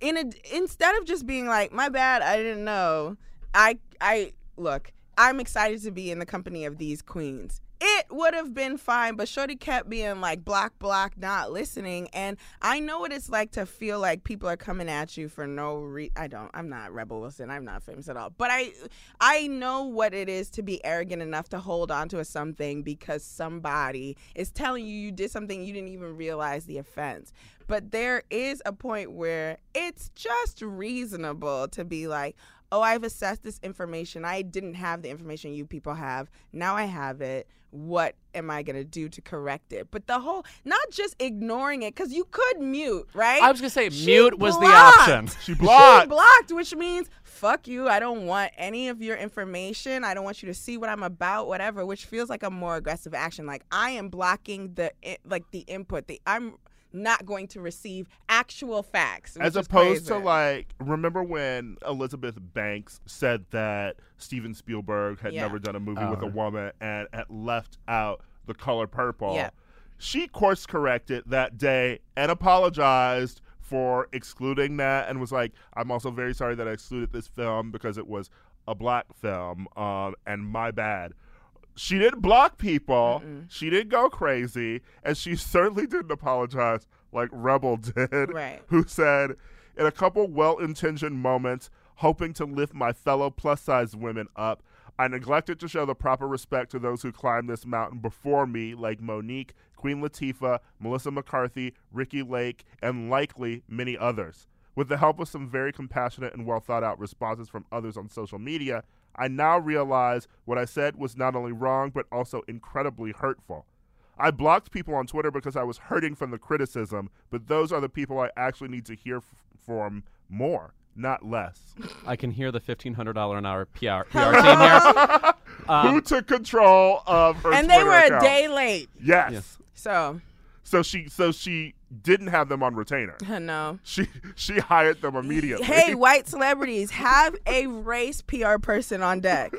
In a, instead of just being like, my bad, I didn't know. I I look, I'm excited to be in the company of these queens. It would have been fine, but Shorty kept being like block, block, not listening. And I know what it's like to feel like people are coming at you for no re. I don't. I'm not Rebel Wilson. I'm not famous at all. But I, I know what it is to be arrogant enough to hold on to something because somebody is telling you you did something you didn't even realize the offense. But there is a point where it's just reasonable to be like, oh, I've assessed this information. I didn't have the information you people have. Now I have it. What am I going to do to correct it? But the whole, not just ignoring it, because you could mute, right? I was gonna say She mute was the option. She blocked. She blocked. blocked, which means fuck you. I don't want any of your information. I don't want you to see what I'm about, whatever. Which feels like a more aggressive action. Like I am blocking the eh, like the input. The I'm not going to receive actual facts. As which is opposed to like, remember when Elizabeth Banks said that Steven Spielberg had Yeah. never done a movie with a Oh. woman and had left out the color purple? Yeah. She course corrected that day and apologized for excluding that and was like, I'm also very sorry that I excluded this film because it was a black film um, and my bad. She didn't block people. She didn't go crazy. And she certainly didn't apologize like Rebel did, Right. who said, in a couple well intentioned moments, hoping to lift my fellow plus size women up, I neglected to show the proper respect to those who climbed this mountain before me, like Mo'Nique, Queen Latifah, Melissa McCarthy, Ricki Lake, and likely many others. With the help of some very compassionate and well thought out responses from others on social media, I now realize what I said was not only wrong, but also incredibly hurtful. I blocked people on Twitter because I was hurting from the criticism, but those are the people I actually need to hear f- from more, not less. I can hear the fifteen hundred dollar an hour PR, PR team here. Who um, took control of her and they Twitter were a day late. Yes. Yes. So So she so she didn't have them on retainer. no. She she hired them immediately. Hey, white celebrities, have a race PR person on deck.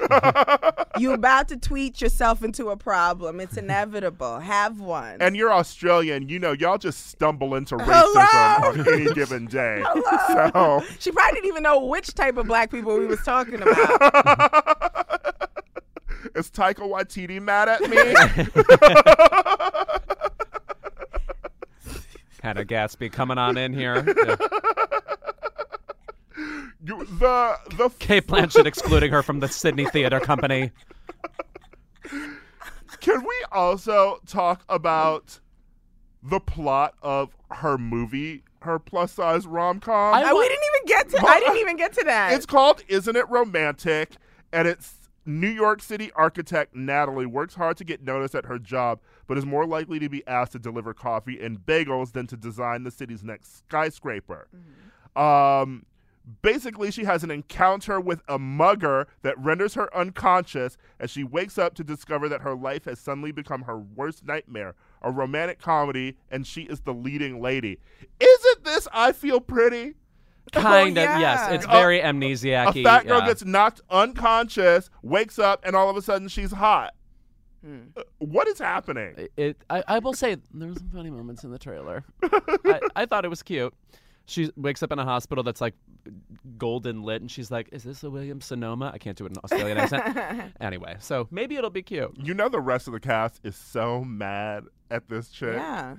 you about to tweet yourself into a problem. It's inevitable. Have one. and you're Australian, you know, y'all just stumble into Hello? racism on any given day. So she probably didn't even know which type of black people we was talking about. is Taika Waititi mad at me? Hannah Gadsby coming on in here. Yeah. You- the the Cate Blanchett excluding her from the Sydney Theatre Company. Can we also talk about the plot of her movie, her plus size rom com? I we didn't even get to. I didn't even get to that. It's called Isn't It Romantic? And it's New York City architect Natalie works hard to get noticed at her job, but is more likely to be asked to deliver coffee and bagels than to design the city's next skyscraper. Um, Basically, she has an encounter with a mugger that renders her unconscious as she wakes up to discover that her life has suddenly become her worst nightmare. A romantic comedy, and she is the leading lady. Isn't this I Feel Pretty? Kind of, yeah. yes. It's A- very A amnesiac fat girl yeah. gets knocked unconscious, wakes up, and all of a sudden she's hot. Uh, What is happening? It, I, I will say there were some funny moments in the trailer. I, I thought it was cute. She wakes up in a hospital that's like golden lit, and she's like, "Is this a William Sonoma?" I can't do it in Australian accent. Anyway, so maybe it'll be cute. You know the rest of the cast is so mad at this chick. Yeah.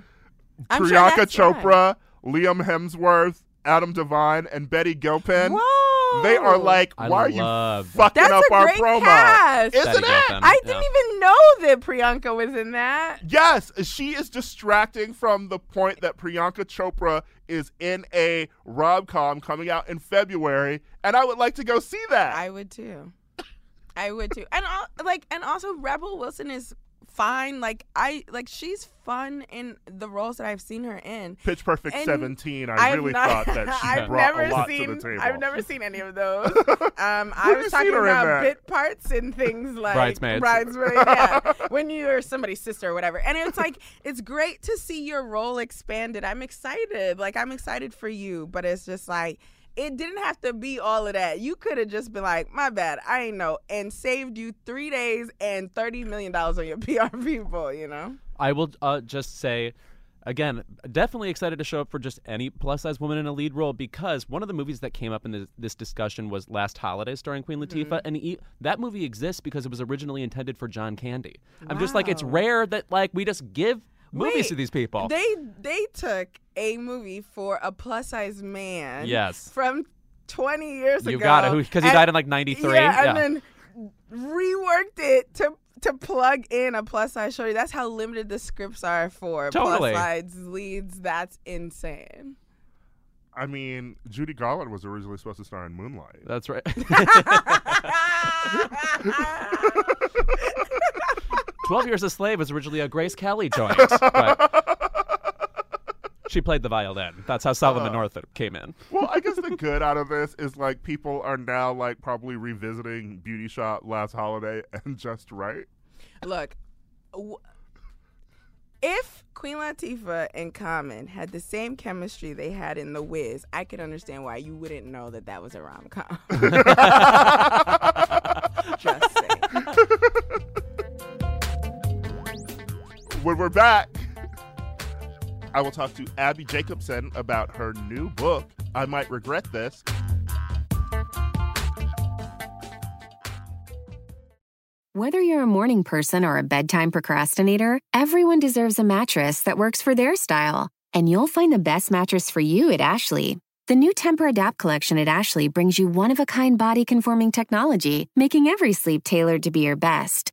I'm sure Priyanka that's. Chopra, Liam Hemsworth, Adam Devine, and Betty Gilpin. Whoa. They are like, I why are you fucking That's up a our great promo? cast. Isn't Betty it? Gilpin. I didn't even know that Priyanka was in that. Yes, she is distracting from the point that Priyanka Chopra is in a rom com coming out in February, and I would like to go see that. I would too. I would too. And al- like and also Rebel Wilson is fine. Like I like she's fun in the roles that I've seen her in. Pitch Perfect And 17, I I've really not- thought that she I've brought never a lot seen, to the table. I've never seen any of those. Um, I was talking seen her in about bit parts and things like Bridesmaids. Bridesmaids, yeah. when you're somebody's sister or whatever. And it's like it's great to see your role expanded. I'm excited. Like I'm excited for you, but it's just like it didn't have to be all of that. You could have just been like, "My bad, I ain't know," and saved you three days and thirty million dollars on your PR people. You know. I will uh, just say, again, definitely excited to show up for just any plus size woman in a lead role because one of the movies that came up in this, this discussion was Last Holiday starring Queen Latifah, Mm-hmm. and e- that movie exists because it was originally intended for John Candy. I'm just like, it's rare that like we just give movies Wait, to these people. They they took a movie for a plus size man. Yes. From 20 years you ago. You got it, because he and- died in like '93. Yeah, and then reworked it to to plug in a plus size shorty. That's how limited the scripts are for Totally. plus size leads. That's insane. I mean, Judy Garland was originally supposed to star in Moonlight. That's right. Twelve Years a Slave was originally a Grace Kelly joint. but she played the violin. That's how Solomon uh. North came in. Well, I guess the good out of this is like people are now like probably revisiting Beauty Shop Last Holiday and Just Right. Look, w- if Queen Latifah and Common had the same chemistry they had in The Wiz, I could understand why you wouldn't know that that was a rom com. Just saying. When we're back, I will talk to Abbi Jacobson about her new book, I Might Regret This. Whether you're a morning person or a bedtime procrastinator, everyone deserves a mattress that works for their style. And you'll find the best mattress for you at Ashley. The new Tempur-Adapt collection at Ashley brings you one of a kind body conforming technology, making every sleep tailored to be your best.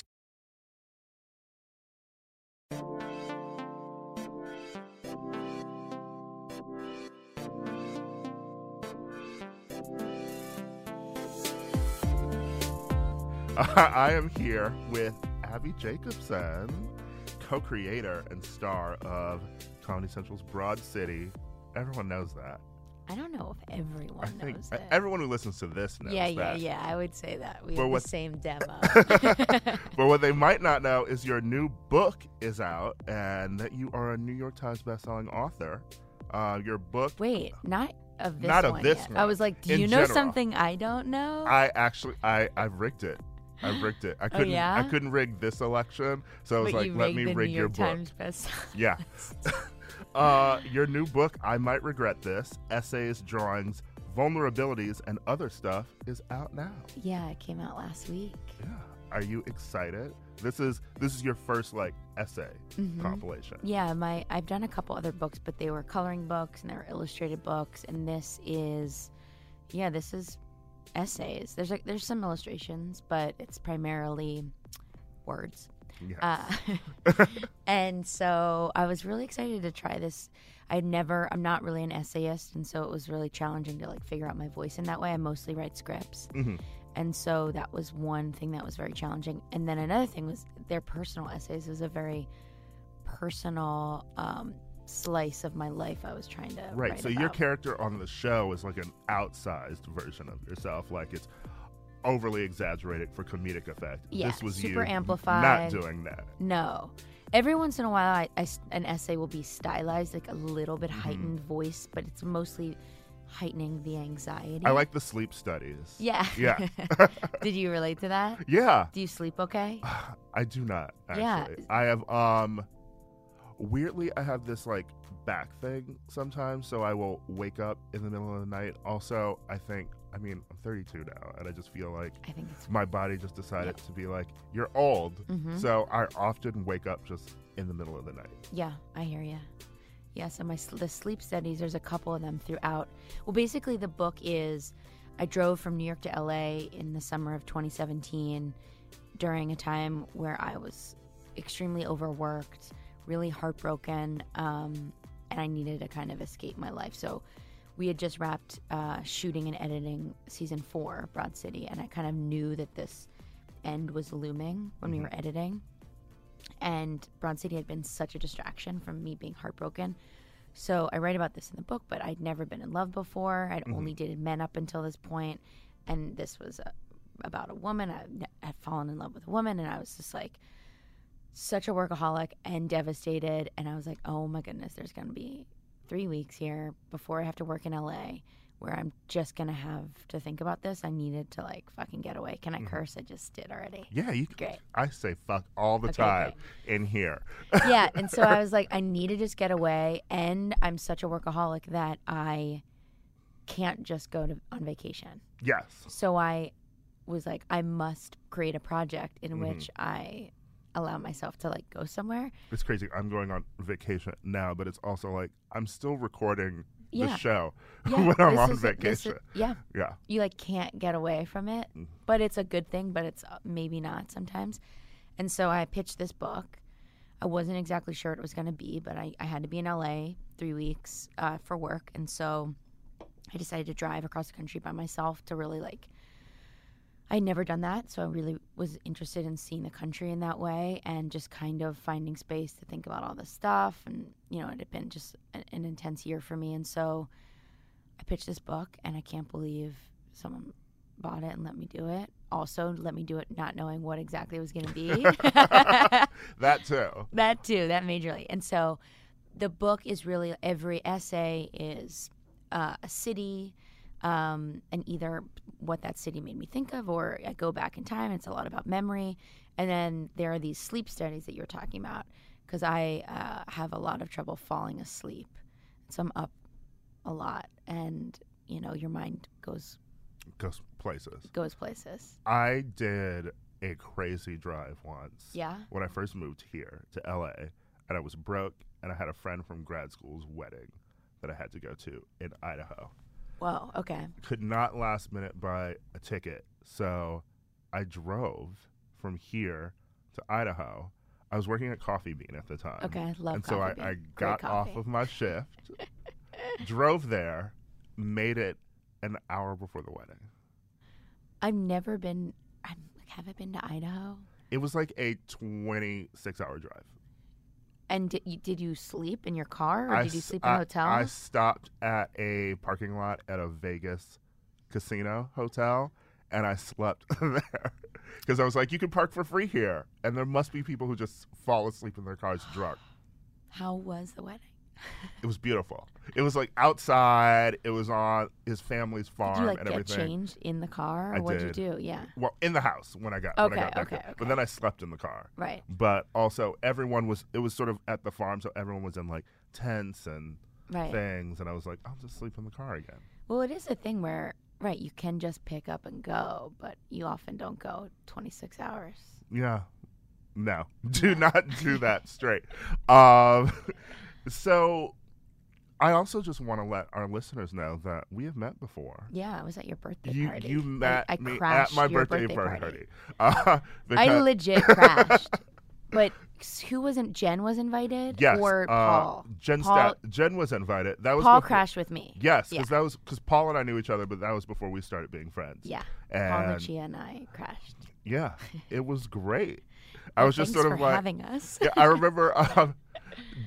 I am here with Abbi Jacobson, co creator and star of Comedy Central's Broad City. Everyone knows that. I don't know if everyone I think knows that. everyone who listens to this knows yeah, yeah, that. yeah. I would say that we But have what- the same demo. but what they might not know is your new book is out and that you are a New York Times bestselling author. Uh, your book, Wait, not of this Not of this one. I was like, do In you know general. something I don't know? I actually, I, I rigged it. I rigged it. I couldn't, I Oh, yeah? couldn't rig this election, so I was but like, let me rig your book. Yeah. uh, your new book, I Might Regret This Essays, Drawings, Vulnerabilities and Other Stuff is out now. Yeah, it came out last week. Yeah. Are you excited? This is this is your first like essay Mhm. compilation. Yeah, my I've done a couple other books, but they were coloring books and they were illustrated books, and this is, yeah, this is essays. There's like there's some illustrations, but it's primarily words. Yes. Uh, and so I was really excited to try this. I'd never, I'm not really an essayist, and so it was really challenging to like figure out my voice in that way. I mostly write scripts, Mhm. and so that was one thing that was very challenging. And then another thing was their personal essays. It was a very personal um, slice of my life. I was trying to Right. So your character on the show is like an outsized version of yourself. Like it's overly exaggerated for comedic effect. Yeah, this was super you amplified. not doing that. No. Every once in a while, I, I an essay will be stylized, like a little bit Mm-hmm. heightened voice, but it's mostly heightening the anxiety. I like the sleep studies. Yeah. Yeah. Did you relate to that? yeah. Do you sleep okay? I do not actually. Yeah. I have um weirdly I have this like back thing sometimes, so I will wake up in the middle of the night. Also, I think I mean, I'm 32 now and I just feel like I think it's my body just decided to be like, you're old. Mhm. So I often wake up just in the middle of the night. Yeah, I hear you. Yeah, so my the sleep studies. There's a couple of them throughout. Well, basically, the book is I drove from New York to LA in the summer of 2017 during a time where I was extremely overworked, really heartbroken, um, and I needed to kind of escape my life. So we had just wrapped uh, shooting and editing season four, Broad City, and I kind of knew that this end was looming when we were editing and Broad City had been such a distraction from me being heartbroken. So I write about this in the book, but I'd never been in love before. I'd only dated men up until this point, and this was a, about a woman. I had fallen in love with a woman, and I was just like such a workaholic and devastated. And I was like, oh my goodness, there's going to be three weeks here before I have to work in LA where I'm just going to have to think about this. I needed to like fucking get away. Can I curse? I just did already. Yeah, you Great. I say fuck all the Okay, time in here. yeah and so i was like i need to just get away and i'm such a workaholic that i can't just go to on vacation yes. so i was like i must create a project in Mm-hmm. which i allow myself to like go somewhere. It's crazy. I'm going on vacation now, but it's also like I'm still recording the show yeah. when I'm on vacation. is- yeah. Yeah. you like can't get away from it but it's a good thing but it's uh, maybe not sometimes. And so i pitched this book. I wasn't exactly sure what it was going to be but I, I had to be in la three weeks uh, for work. And so i decided to drive across the country by myself to really like i had never done that so i really was interested in seeing the country in that way and just kind of finding space to think about all this stuff and you know it had been just an, an intense year for me and so I pitched this book and I can't believe someone bought it and let me do it. Also, let me do it not knowing what exactly it was going to be. That too. that too, that majorly. And so the book is really every essay is uh, a city um, and either what that city made me think of or I go back in time. It's a lot about memory. And then there are these sleep studies that you're talking about because I uh, have a lot of trouble falling asleep. So I'm up a lot and, you know, your mind goes Goes places. goes places. I did a crazy drive once. Yeah? When I first moved here to LA, and I was broke, and I had a friend from grad school's wedding that I had to go to in Idaho. Whoa, okay. Could not last minute buy a ticket, so I drove from here to Idaho. I was working at Coffee Bean at the time. Okay, love And so I. I got off of my shift, drove there, made it an hour before the wedding. I've never been. I'm, like, have I been to Idaho? It was like a 26 hour drive. And did you, did you sleep in your car, or I did you sleep in a hotel? I stopped at a parking lot at a Vegas casino hotel and I slept there because I was like, you can park for free here. And there must be people who just fall asleep in their cars drunk. How was the wedding? It was beautiful. It was like outside. It was on his family's farm Did you like and get everything. changed in the car, or I what'd did. you do? Yeah, Well, in the house when I got when I got back okay, okay. But then I slept in the car. right. But also everyone was it was sort of at the farm, so everyone was in like tents and Right. things, and I was like, I'll just sleep in the car again. Well, it is a thing where, right, you can just pick up and go, but you often don't go 26 hours. Yeah. No. Do not do that straight. Um so I also just want to let our listeners know that we have met before. Yeah, I was at your birthday You party. you met I, me at my birthday, birthday party. Uh, I legit crashed. But who wasn't? Jen was invited, yes, or uh, Paul. Jen Paul, Stat- Jen was invited. That was Paul before- crashed with me. Yes, Yeah. because that was because Paul and I knew each other, but that was before we started being friends. Yeah, and Paul Lucia and I crashed. yeah, it was great. I was just sort of like, having us. yeah, I remember um,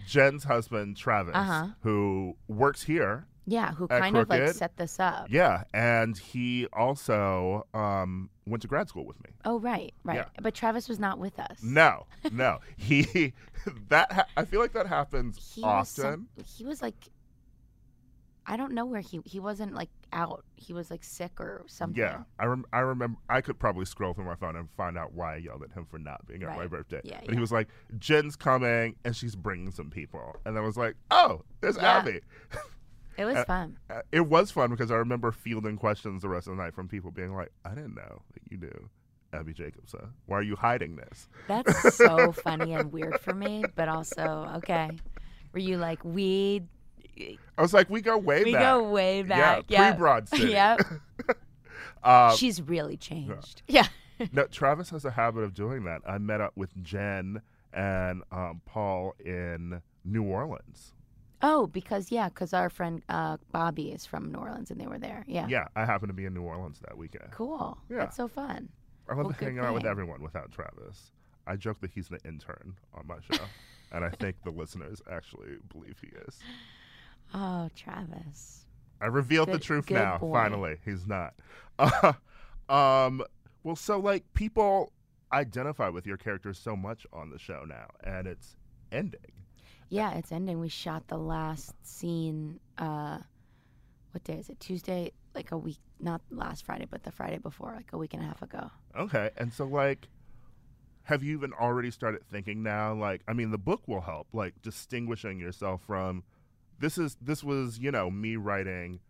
Jen's husband Travis, Uh-huh. who works here. Yeah, who kind of like set this up. Yeah, and he also um, went to grad school with me. Oh right, right. Yeah. But Travis was not with us. No, no, he that ha- I feel like that happens he was often. some, he was like I don't know where he he wasn't like out. He was like sick or something. Yeah, I rem- I remember. I could probably scroll through my phone and find out why I yelled at him for not being at my birthday. Yeah, but he was like, "Jen's coming and she's bringing some people," and I was like, "Oh, there's Yeah. Abbi." It was Uh, fun. Uh, It was fun because I remember fielding questions the rest of the night from people being like, "I didn't know that you knew Abbi Jacobson. Why are you hiding this?" That's so funny and weird for me, but also okay. Were you like we I was like, "We go way we back." We go way back? Yeah, pre-Broad City. Yep. Uh, She's really changed. Yeah. no, Travis has a habit of doing that. I met up with Jen and um, Paul in New Orleans. Oh, because yeah, because our friend uh, Bobby is from New Orleans and they were there. Yeah. Yeah, I happened to be in New Orleans that weekend. Cool. Yeah. That's so fun. I love Well, hanging out with everyone without Travis. I joke that he's the intern on my show, and I think the listeners actually believe he is. Oh, Travis. I revealed the truth now. boy. Finally, he's not. um, well, so like people identify with your characters so much on the show now, and it's ending. Yeah, it's ending. We shot the last scene. Uh, what day is it? Tuesday, like a week, not last Friday, but the Friday before, like a week and a half ago. Okay, and so like, have you even already started thinking now? Like, I mean, the book will help, like distinguishing yourself from. This is this was you know me writing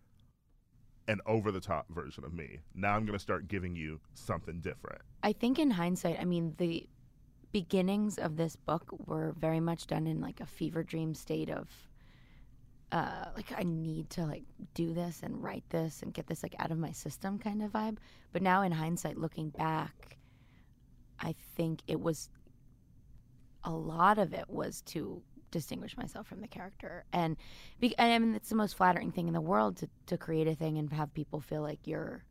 an over the top version of me. Now I'm gonna start giving you something different. I think in hindsight, I mean, the beginnings of this book were very much done in like a fever dream state of uh like I need to like do this and write this and get this like out of my system kind of vibe. But now in hindsight looking back, I think it was a lot of it was to distinguish myself from the character and be, and I mean it's the most flattering thing in the world to to create a thing and have people feel like you're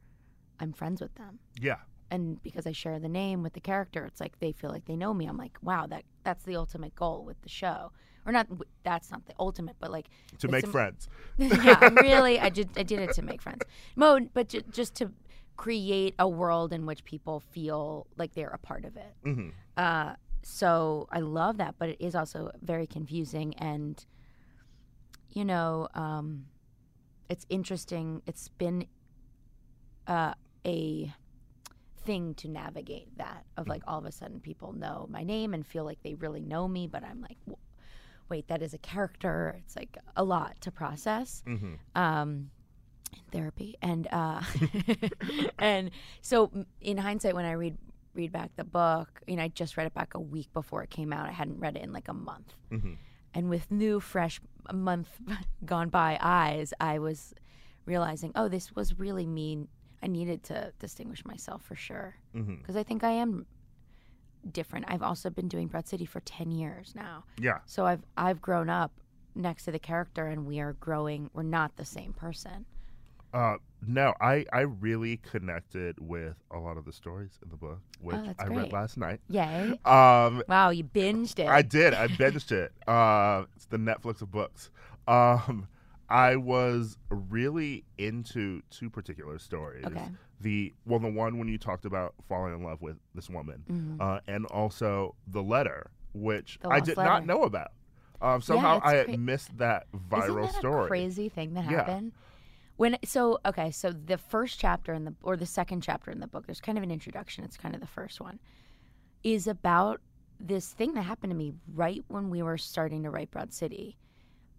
I'm friends with them Yeah, and because I share the name with the character, it's like they feel like they know me. I'm like, wow, that that's the ultimate goal with the show, or not? That's not the ultimate, but like to make am- friends. yeah, really, I did, I did it to make friends. Mo, but ju- just to create a world in which people feel like they're a part of it. hmm Uh, so I love that, but it is also very confusing and, you know, um, it's interesting. It's been uh, a thing to navigate that of like all of a sudden people know my name and feel like they really know me, but I'm like, wait, that is a character. It's like a lot to process hmm um, in therapy, and uh, and so in hindsight, when I read read back the book, you know, I just read it back a week before it came out. I hadn't read it in like a month, hmm and with new, fresh a month gone by eyes, I was realizing, oh, this was really me. I needed to distinguish myself for sure because I think I am different. I've also been doing Broad City for ten years now. Yeah, So I've I've grown up next to the character and we are growing we're not the same person. Uh, no, I, I really connected with a lot of the stories in the book, which Oh, I read last night. Yay. Um, Wow, you binged it. I did. I binged it. Uh, it's the Netflix of books. Um, I was really into two particular stories. Okay. The well, the one when you talked about falling in love with this woman, Mhm. uh, and also the letter, which The I did letter. not know about. Um, somehow it's I had cra- missed that viral that story. a crazy thing that Yeah. happened? When so okay, so the first chapter in the or the second chapter in the book, there's kind of an introduction. It's kind of the first one, is about this thing that happened to me right when we were starting to write Broad City.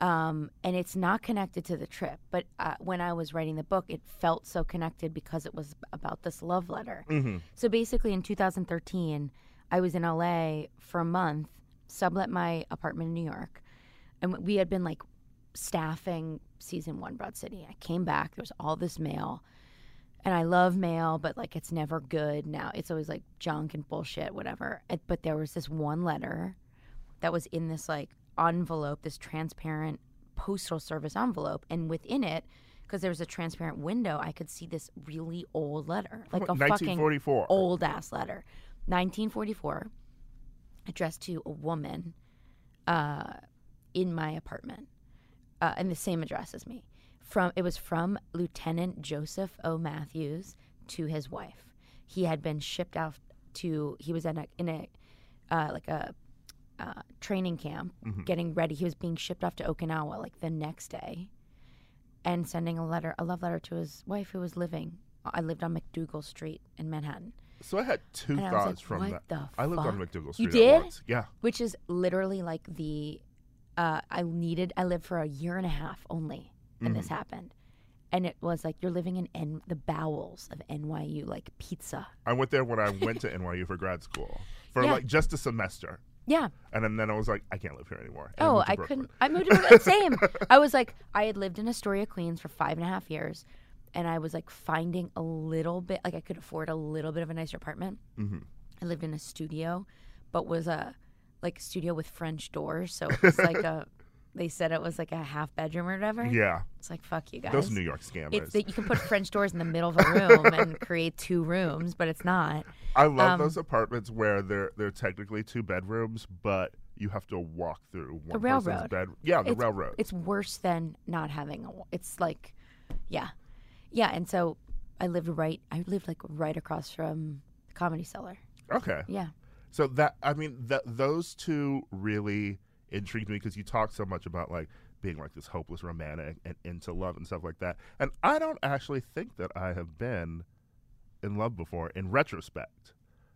Um, and it's not connected to the trip, but uh, when I was writing the book, it felt so connected because it was about this love letter. Mm-hmm. So basically, in 2013, I was in LA for a month, sublet my apartment in New York, and we had been like staffing season one Broad City. I came back, there was all this mail, and I love mail, but like it's never good. Now it's always like junk and bullshit, whatever. But there was this one letter that was in this like envelope, this transparent postal service envelope, and within it. Because there was a transparent window, I could see this really old letter, like a fucking 1944. old ass letter. 1944, addressed to a woman uh, in my apartment, uh, in the same address as me. From it was from Lieutenant Joseph O. Matthews to his wife. He had been shipped out to. He was in a in a uh, like a uh, training camp, getting ready. He was being shipped off to Okinawa like the next day, and sending a letter, a love letter to his wife who was living. I lived on MacDougal Street in Manhattan. So I had two And thoughts like, from what that. I lived on? MacDougal You Street did? at once. Yeah. which is literally like the uh, I needed. I lived for a year and a half only, and Mm-hmm. this happened, and it was like you're living in N- the bowels of NYU, like pizza. I went there when I went to NYU for grad school for Yeah. like just a semester. Yeah. And then, then I was like, I can't live here anymore. And Oh, to I couldn't. I moved to Brooklyn. Same. I was like, I had lived in Astoria, Queens for five and a half years, and I was like finding a little bit, like I could afford a little bit of a nicer apartment. Mhm. I lived in a studio, but was a like studio with French doors, so it was like a. They said it was like a half bedroom or whatever. Yeah. It's like fuck you guys. Those New York scammers. It's that you can put French doors in the middle of a room and create two rooms, but it's not. I love um, those apartments where they're they're technically two bedrooms, but you have to walk through one the railroad. bed. Yeah, the it's, railroad. It's worse than not having a. It's like, yeah, yeah. And so I lived right. I lived like right across from the Comedy Cellar. okay. Yeah. So that I mean, that those two really intrigued me because you talk so much about like being like this hopeless romantic and into love and stuff like that. And I don't actually think that I have been in love before. In retrospect,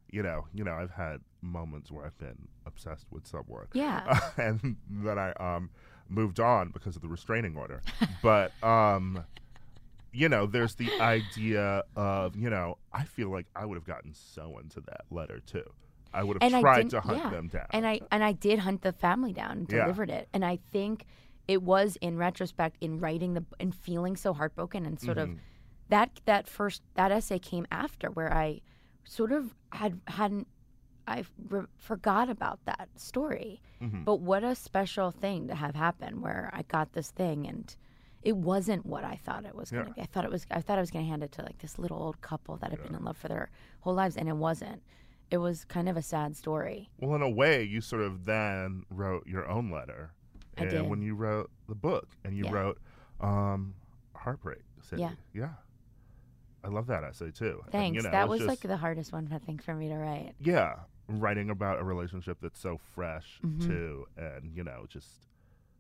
you know, you know, I've had moments where I've been obsessed with someone. Yeah. and then I um moved on because of the restraining order. but um you know, there's the idea of, you know, I feel like I would have gotten so into that letter too. I would have and tried to hunt yeah. them down. And I and I did hunt the family down and Yeah. delivered it. And I think it was in retrospect in writing the and feeling so heartbroken and sort Mm-hmm. of that that first that essay came after where I sort of had hadn't I re- forgot about that story. Mm-hmm. But what a special thing to have happen where I got this thing and it wasn't what I thought it was going to Yeah. be. I thought it was I thought I was going to hand it to like this little old couple that had been in love for their whole lives and it wasn't. It was kind of a sad story. well, in a way, you sort of then wrote your own letter. I and did. when you wrote the book and you Yeah. wrote um Heartbreak City. Yeah. Yeah. I love that essay too. And, Thanks. you know, that was just- like the hardest one I think for me to write. yeah, writing about a relationship that's so fresh Mhm. too, and you know, just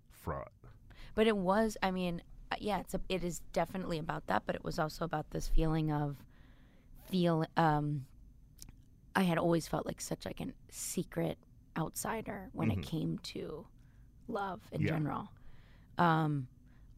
fraught. But it was, I mean, uh, yeah, it's a, it is definitely about that, but it was also about this feeling of feel um I had always felt like such like a secret outsider when Mhm. it came to love in Yeah. general. Um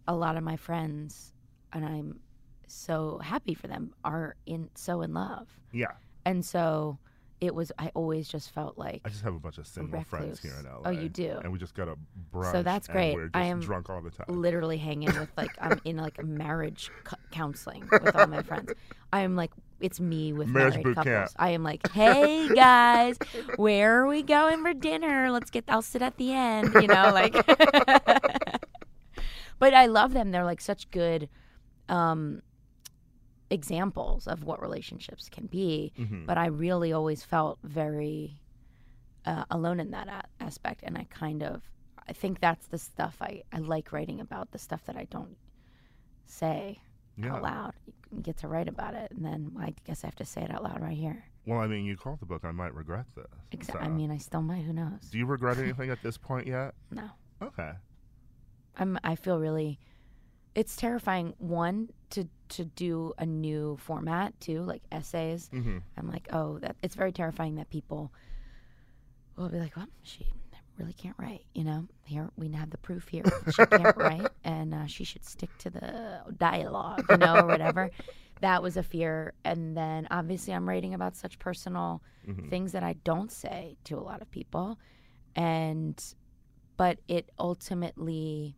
a lot of my friends and I'm so happy for them are in so in love. Yeah. And so it was I always just felt like I just have a bunch of single friends here in. LA. Oh, you do? And we just got a brunch. So that's great. We're just I am drunk all the time. literally hanging with like I'm in like a marriage co- counseling with all my friends. I am like it's me with Marriage married couples. camp. I am like, hey guys, where are we going for dinner? Let's get. I'll sit at the end. You know, like. but I love them. They're like such good um, examples of what relationships can be. Mhm. But I really always felt very uh, alone in that a- aspect, and I kind of I think that's the stuff I, I like writing about the stuff that I don't say Yeah. out loud. Get to write about it, and then I guess I have to say it out loud right here. Well, I mean, you called the book. I might regret this. Exa- So, I mean, I still might. Who knows? do you regret anything at this point yet? No, Okay. I'm. I feel really. It's terrifying. One to to do a new format too, like essays. Mm-hmm. I'm like, oh, that it's very terrifying that people will be like, well, she really can't write. You know, here we have the proof here. She can't write, and uh, she should stick to the dialogue, you know, or whatever. That was a fear, and then obviously I'm writing about such personal Mhm. things that I don't say to a lot of people, and but it ultimately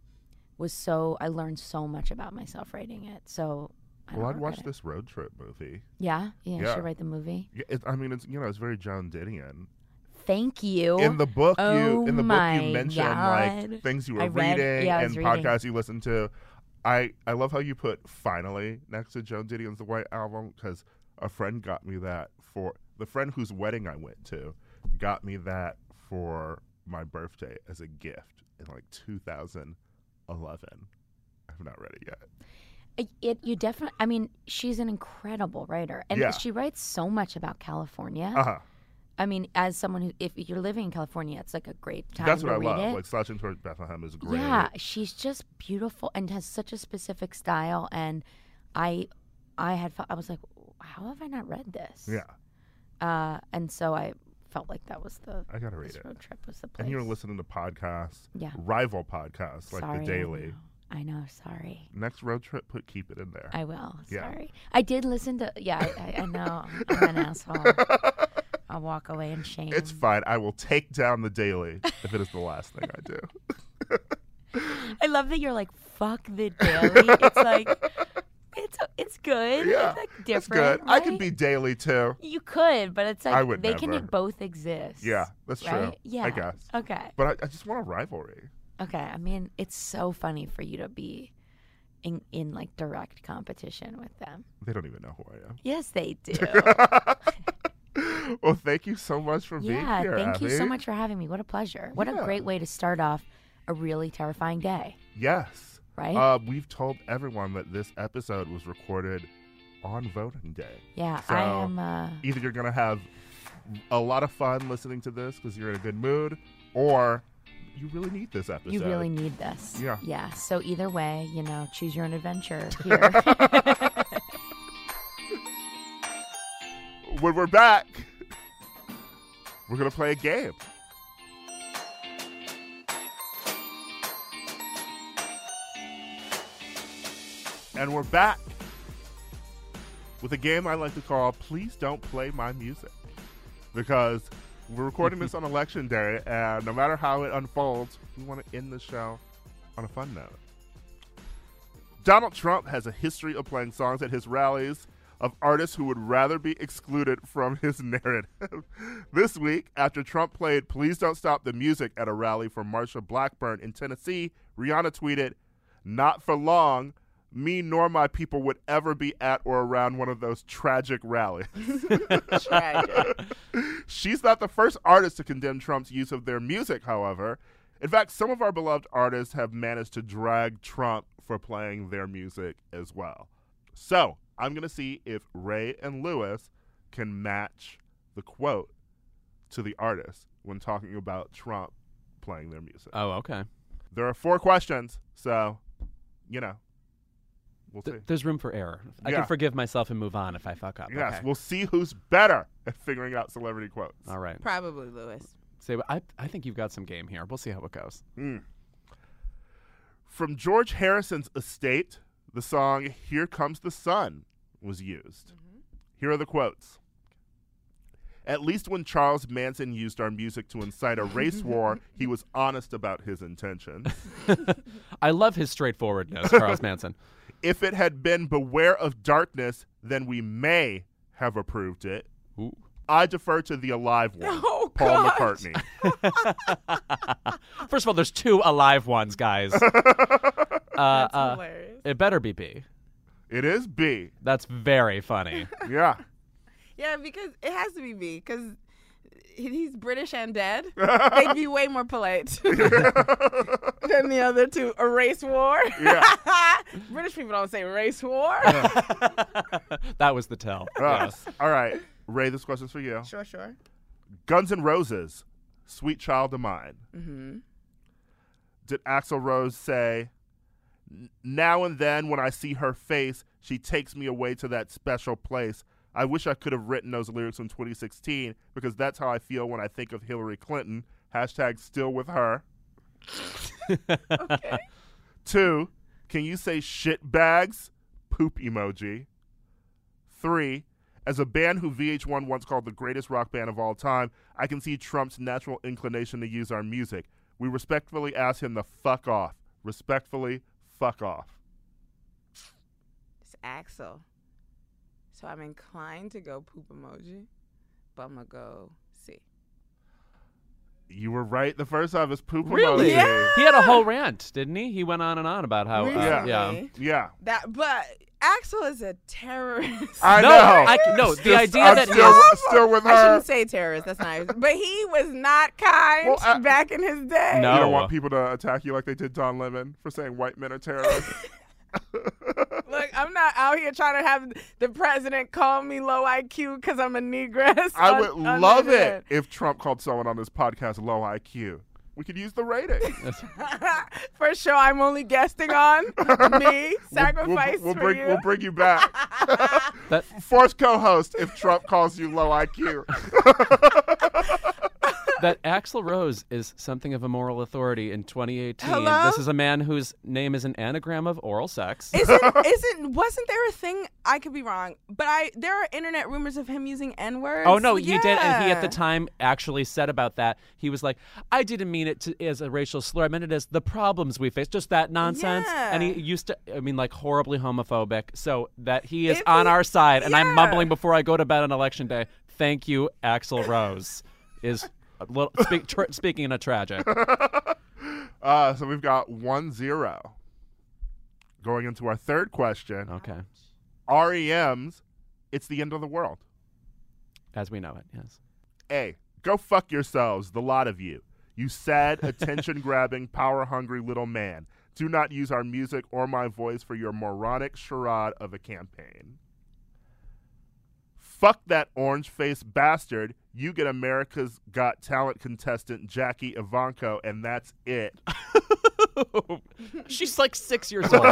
was so I learned so much about myself writing it. So I Well, I'd watch this road trip movie. Yeah, yeah, I Yeah. should write the movie. Yeah, it, I mean, it's you know, it's very Joan Didion. Thank you. In the book, you Oh in the book you mentioned God. like things you were read- reading yeah, and reading. podcasts you listened to. I I love how you put finally next to Joan Didion's The White Album because a friend got me that for the friend whose wedding I went to got me that for my birthday as a gift in like 2011. I've not read it yet. It, it you definitely. I mean, she's an incredible writer, and Yeah. she writes so much about California. Uh huh. I mean, as someone who, if you're living in California, it's like a great time That's what I love. it. Like Slouching Towards Bethlehem is great. Yeah, she's just beautiful and has such a specific style. And I, I had, I was like, how have I not read this? Yeah. Uh, and so I felt like that was the. I gotta read this it. road trip was the place. And you're listening to podcasts, Yeah. rival podcasts like Sorry, The I Daily. know. I know. Sorry. Next road trip, put keep it in there. I will. Yeah. Sorry. I did listen to. Yeah, I, I, I know. I'm an asshole. I'll walk away in shame. It's fine. I will take down the daily if it is the last thing I do. I love that you're like, fuck the daily. it's like, it's it's good. Yeah, it's like different. good. I could be daily too. You could, but it's like I would they can both exist. Yeah, that's true. Yeah. I guess. Okay. But I, I just want a rivalry. Okay. I mean, it's so funny for you to be in in like direct competition with them. They don't even know who I am. Yes, they do. well, thank you so much for being yeah. here. Thank you so much for having me. What a pleasure. What Yeah. a great way to start off a really terrifying day. Yes. Right? Uh, we've told everyone that this episode was recorded on voting day. Yeah, So I am. Uh, either you're going to have a lot of fun listening to this because you're in a good mood, or you really need this episode. You really need this. Yeah. Yeah. So either way, you know, choose your own adventure here. when we're back, we're going to play a game. And we're back with a game I like to call Please Don't Play My Music. Because we're recording this on election day, and no matter how it unfolds, we want to end the show on a fun note. Donald Trump has a history of playing songs at his rallies of artists who would rather be excluded from his narrative. this week, after Trump played Please Don't Stop the Music at a rally for Marsha Blackburn in Tennessee, Rihanna tweeted, Not for long. Me nor my people would ever be at or around one of those tragic rallies. Tragic. She's not the first artist to condemn Trump's use of their music, however. In fact, some of our beloved artists have managed to drag Trump for playing their music as well. So, I'm going to see if Rae and Louis can match the quote to the artist when talking about Trump playing their music. Oh, okay. There are four questions, so, you know, we'll see. There's room for error. I Yeah. can forgive myself and move on if I fuck up. Yes, okay. we'll see who's better at figuring out celebrity quotes. All right. Probably Louis. Say, I, I think you've got some game here. We'll see how it goes. Hmm. From George Harrison's estate, the song Here Comes the Sun was used. Here are the quotes. At least when Charles Manson used our music to incite a race war, he was honest about his intention. I love his straightforwardness, Charles Manson. If it had been Beware of Darkness, then we may have approved it. Ooh. I defer to the alive one, Oh, Paul God. McCartney. First of all, there's two alive ones, guys. uh, That's uh, hilarious. It better be B. It is B. That's very funny. Yeah. Yeah, because it has to be B because he's British and dead. They'd be way more polite than the other two. A race war. Yeah. British people don't say race war. that was the tell. Uh, Yes. All right. Rae, this question's for you. Sure, sure. Guns N' Roses, Sweet Child of Mine. Mm-hmm. Did Axl Rose say, "N- Now and then when I see her face, she takes me away to that special place. I wish I could have written those lyrics in 2016 because that's how I feel when I think of Hillary Clinton. Hashtag still with her. Two, can you say shit bags? Poop emoji. Three, as a band who VH1 once called the greatest rock band of all time, I can see Trump's natural inclination to use our music. We respectfully ask him to fuck off. Respectfully, fuck off. It's Axl. So I'm inclined to go poop emoji, but I'm gonna go see. You were right the first time. It's poop Really? emoji. Yeah. He had a whole rant, didn't he? He went on and on about how. Uh, Yeah. yeah. Yeah. That, but Axl is a terrorist. I No, know. I- no, the Still- idea I'm that he still, is- still with I shouldn't say terrorist. That's nice. But he was not kind Well, I- back in his day. No. You don't want people to attack you like they did Don Lemon for saying white men are terrorists. Look, I'm not out here trying to have the president call me low IQ because I'm a negress. I on- would on love it if Trump called someone on this podcast low IQ. We could use the rating. For sure, I'm only guesting on me. Sacrifice we'll, we'll for bring, you. We'll bring you back. That- Force co-host if Trump calls you low IQ. That Axl Rose is something of a moral authority in 2018. Hello? This is a man whose name is an anagram of oral sex. isn't isn't wasn't there a thing? I could be wrong, but I there are internet rumors of him using n words. Oh no, he did, and he at the time actually said about that. He was like, "I didn't mean it to, as a racial slur. I meant it as the problems we face, just that nonsense." Yeah. And he used to, I mean, like horribly homophobic. So that he is If on our side, and I'm mumbling before I go to bed on election day. Thank you, Axl Rose. Is a little speak, tr- speaking of tragic. Uh, so we've got one zero. Going into our third question. Okay, REM's It's the End of the World. as we know it, yes. A. Go fuck yourselves, the lot of you. You sad, attention grabbing, power hungry little man. Do not use our music or my voice for your moronic charade of a campaign. Fuck that orange faced bastard. You get America's Got Talent contestant Jackie Evancho, and that's it. She's like six years old.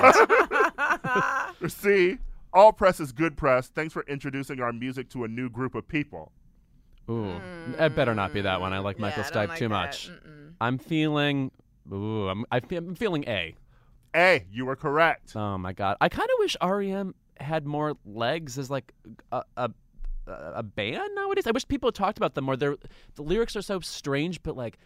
See, All press is good press. Thanks for introducing our music to a new group of people. Ooh, hmm. it better not be that one. I like Michael Yeah, I don't Stipe like too that. much. Mm-mm. I'm feeling. Ooh, I'm, I'm feeling A. A. You were correct. Oh my god, I kind of wish REM had more legs as like a, a a band nowadays. I wish people talked about them more. Their the lyrics are so strange, but like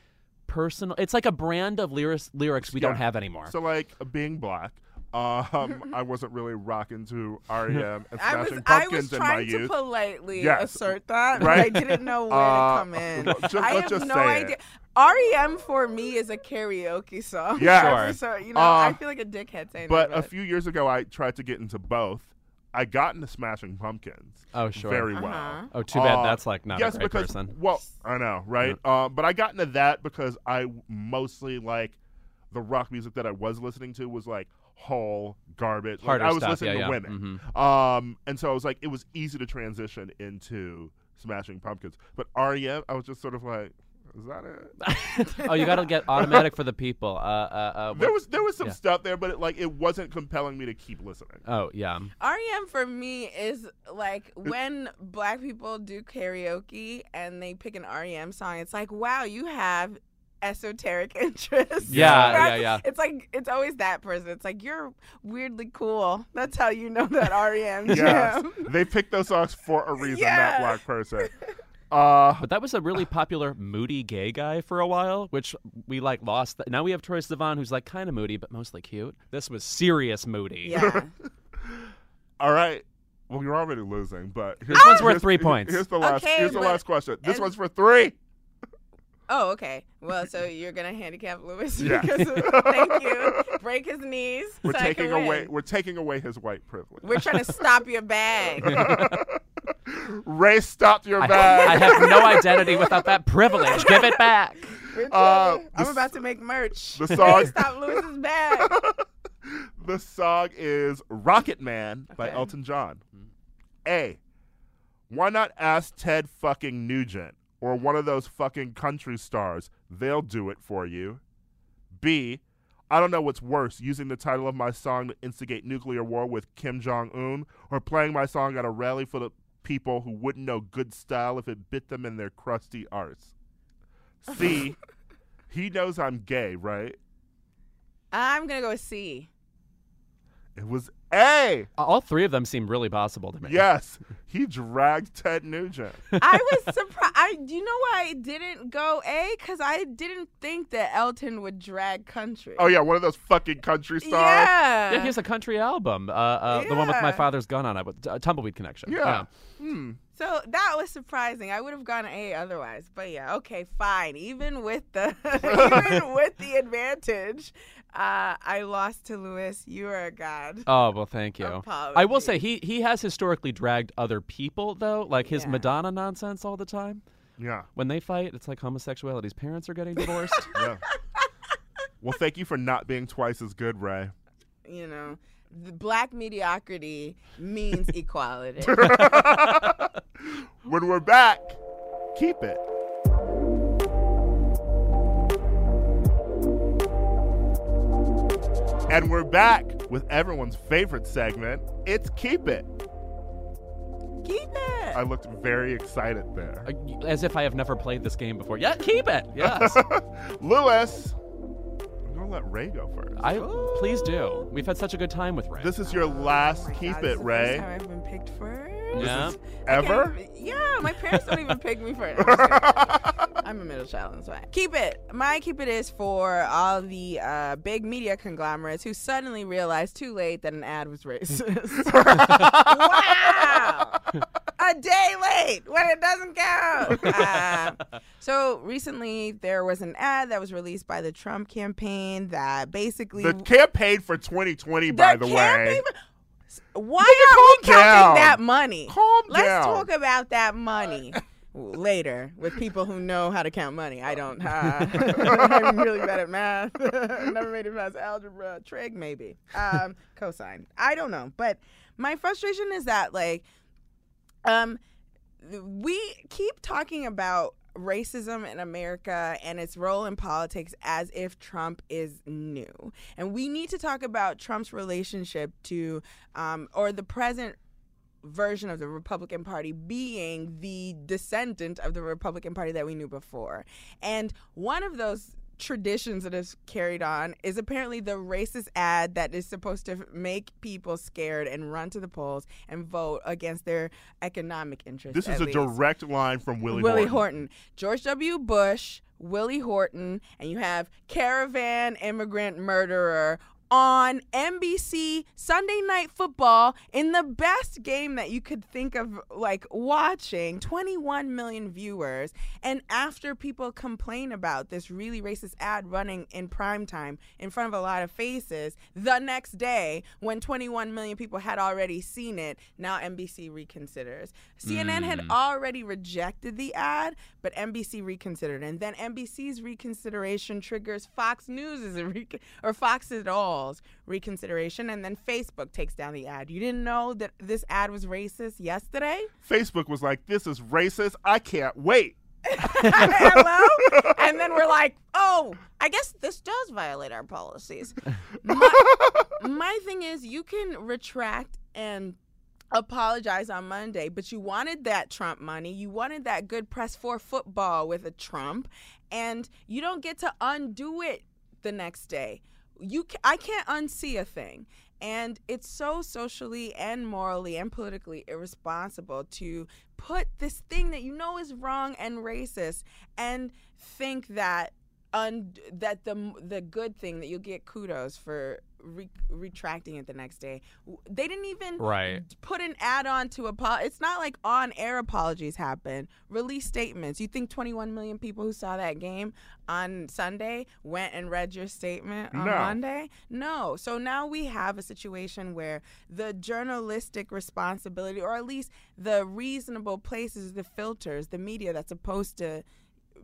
personal. It's like a brand of lyrics lyrics we don't have anymore. So, like, being black, um, I wasn't really rocking to REM and I was Smashing I Pumpkins was in my trying to youth. politely Yes. assert that, but Right? I didn't know where Uh, to come in. just- I let's have just no say it. idea. REM for me is a karaoke song. Yeah. Sure. So, you know, Uh, I feel like a dickhead saying but that. a few years ago, I tried to get into both. I got into Smashing Pumpkins Oh, sure. very Uh-huh. well. oh, too bad. Uh, That's like not yes, a great because person. well, I know, right? Uh, but I got into that because I mostly like the rock music that I was listening to was like whole garbage. Like, I was stuff, listening yeah, to yeah. women, Mhm. um, and so I was like, it was easy to transition into Smashing Pumpkins. But REM, I was just sort of like, is that it? oh, you got to get automatic for the people. Uh, uh, uh, There was there was some yeah. stuff there, but it, like it wasn't compelling me to keep listening. Oh yeah. REM for me is like when black people do karaoke and they pick an REM song, it's like, wow, you have esoteric interests. Yeah, Yeah, yeah, yeah. It's like it's always that person. It's like you're weirdly cool. That's how you know that REM Yes, jam. they picked those songs for a reason. Yeah. That black person. Uh, But that was a really popular moody gay guy for a while, which we like lost. Now we have Troye Sivan, who's like kind of moody but mostly cute. This was serious moody. Yeah. all right. Well, you're already losing, but here's, one's worth here's- three here- points. Here's the last. Okay, here's the last question. This and- one's for three. Oh, okay. Well, so you're gonna handicap Louis Yeah. because of, thank you. Break his knees. We're so I can taking away. win. We're taking away his white privilege. We're trying to stop your bag. Rae stop your I, bag. I have no identity without that privilege. Give it back. Uh, I'm about to make merch. the Hey, song- stop Louis's bag. the song is "Rocket Man" by Elton John. A. Why not ask Ted fucking Nugent or one of those fucking country stars? They'll do it for you. B. I don't know what's worse, using the title of my song to instigate nuclear war with Kim Jong Un, or playing my song at a rally full of people who wouldn't know good style if it bit them in their crusty arse. C. He knows I'm gay, right? I'm gonna go with C. It was A. All three of them seem really possible to me. Yes, he dragged Ted Nugent. I was surprised. I, do you know why I didn't go A? Because I didn't think that Elton would drag country. Oh yeah, one of those fucking country stars. Yeah. Yeah, he has a country album. Uh, uh, The one with My Father's Gun on it, with uh, Tumbleweed Connection. Yeah. Hmm. So that was surprising. I would have gone A otherwise. But yeah, okay, fine. Even with the even with the advantage, uh, I lost to Louis. You are a god. Oh well, thank you. I will say he he has historically dragged other people though, like his Yeah. Madonna nonsense all the time. Yeah. When they fight, it's like homosexuality's parents are getting divorced. Yeah. well, thank you for not being twice as good, Rae. You know, the black mediocrity means equality. when we're back, keep it. And we're back with everyone's favorite segment. It's Keep It. Keep it. I looked very excited there. As if I have never played this game before. Yeah, keep it. Yes. Louis, I'm going to let Rae go first. I please do. We've had such a good time with Rae. This is your last Oh Keep God, It, this is the Rae. First time I've been picked first. Yeah. Ever? Okay, Yeah, my parents don't even pick me first. I'm a middle child, that's why. Keep it. My keep it is for all the uh, big media conglomerates who suddenly realized too late that an ad was racist. wow! A day late when it doesn't count. Uh, so recently there was an ad that was released by the Trump campaign that basically The campaign for 2020, by the way. Why are we counting down. that money? Calm Let's down. talk about that money later with people who know how to count money. I don't. Uh, I'm really bad at math. Never made it past algebra. Trig maybe. Um, cosine. I don't know. But my frustration is that like, um, we keep talking about racism in America and its role in politics as if Trump is new. And we need to talk about Trump's relationship to, um, or the present version of the Republican Party being the descendant of the Republican Party that we knew before. And one of those traditions that is carried on is apparently the racist ad that is supposed to make people scared and run to the polls and vote against their economic interests. This is a least. direct line from Willie, Willie Horton. Horton. George W. Bush, Willie Horton, and you have caravan immigrant murderer on NBC Sunday Night Football in the best game that you could think of like watching 21 million viewers. And after people complain about this really racist ad running in prime time in front of a lot of faces the next day when 21 million people had already seen it now NBC reconsiders. CNN had hmm. already rejected the ad but NBC reconsidered. And then NBC's reconsideration triggers Fox News' re- or Fox it all's reconsideration and then Facebook takes down the ad you didn't know that this ad was racist yesterday Facebook was like, this is racist. I can't wait. Hello? and then we're like, oh, I guess this does violate our policies. My, my thing is, you can retract and apologize on Monday, but you wanted that Trump money. You wanted that good press for football with a Trump, and you don't get to undo it the next day. You, I can't unsee a thing. And it's so socially and morally and politically irresponsible to put this thing that you know is wrong and racist and think that un- that the the good thing that you'll get kudos for re- retracting it the next day. They didn't even Right. put an add on to apo- It's not like on air apologies happen. Release statements. You think 21 million people who saw that game on Sunday went and read your statement on No. Monday? No. So now we have a situation where the journalistic responsibility, or at least the reasonable places, the filters, the media that's supposed to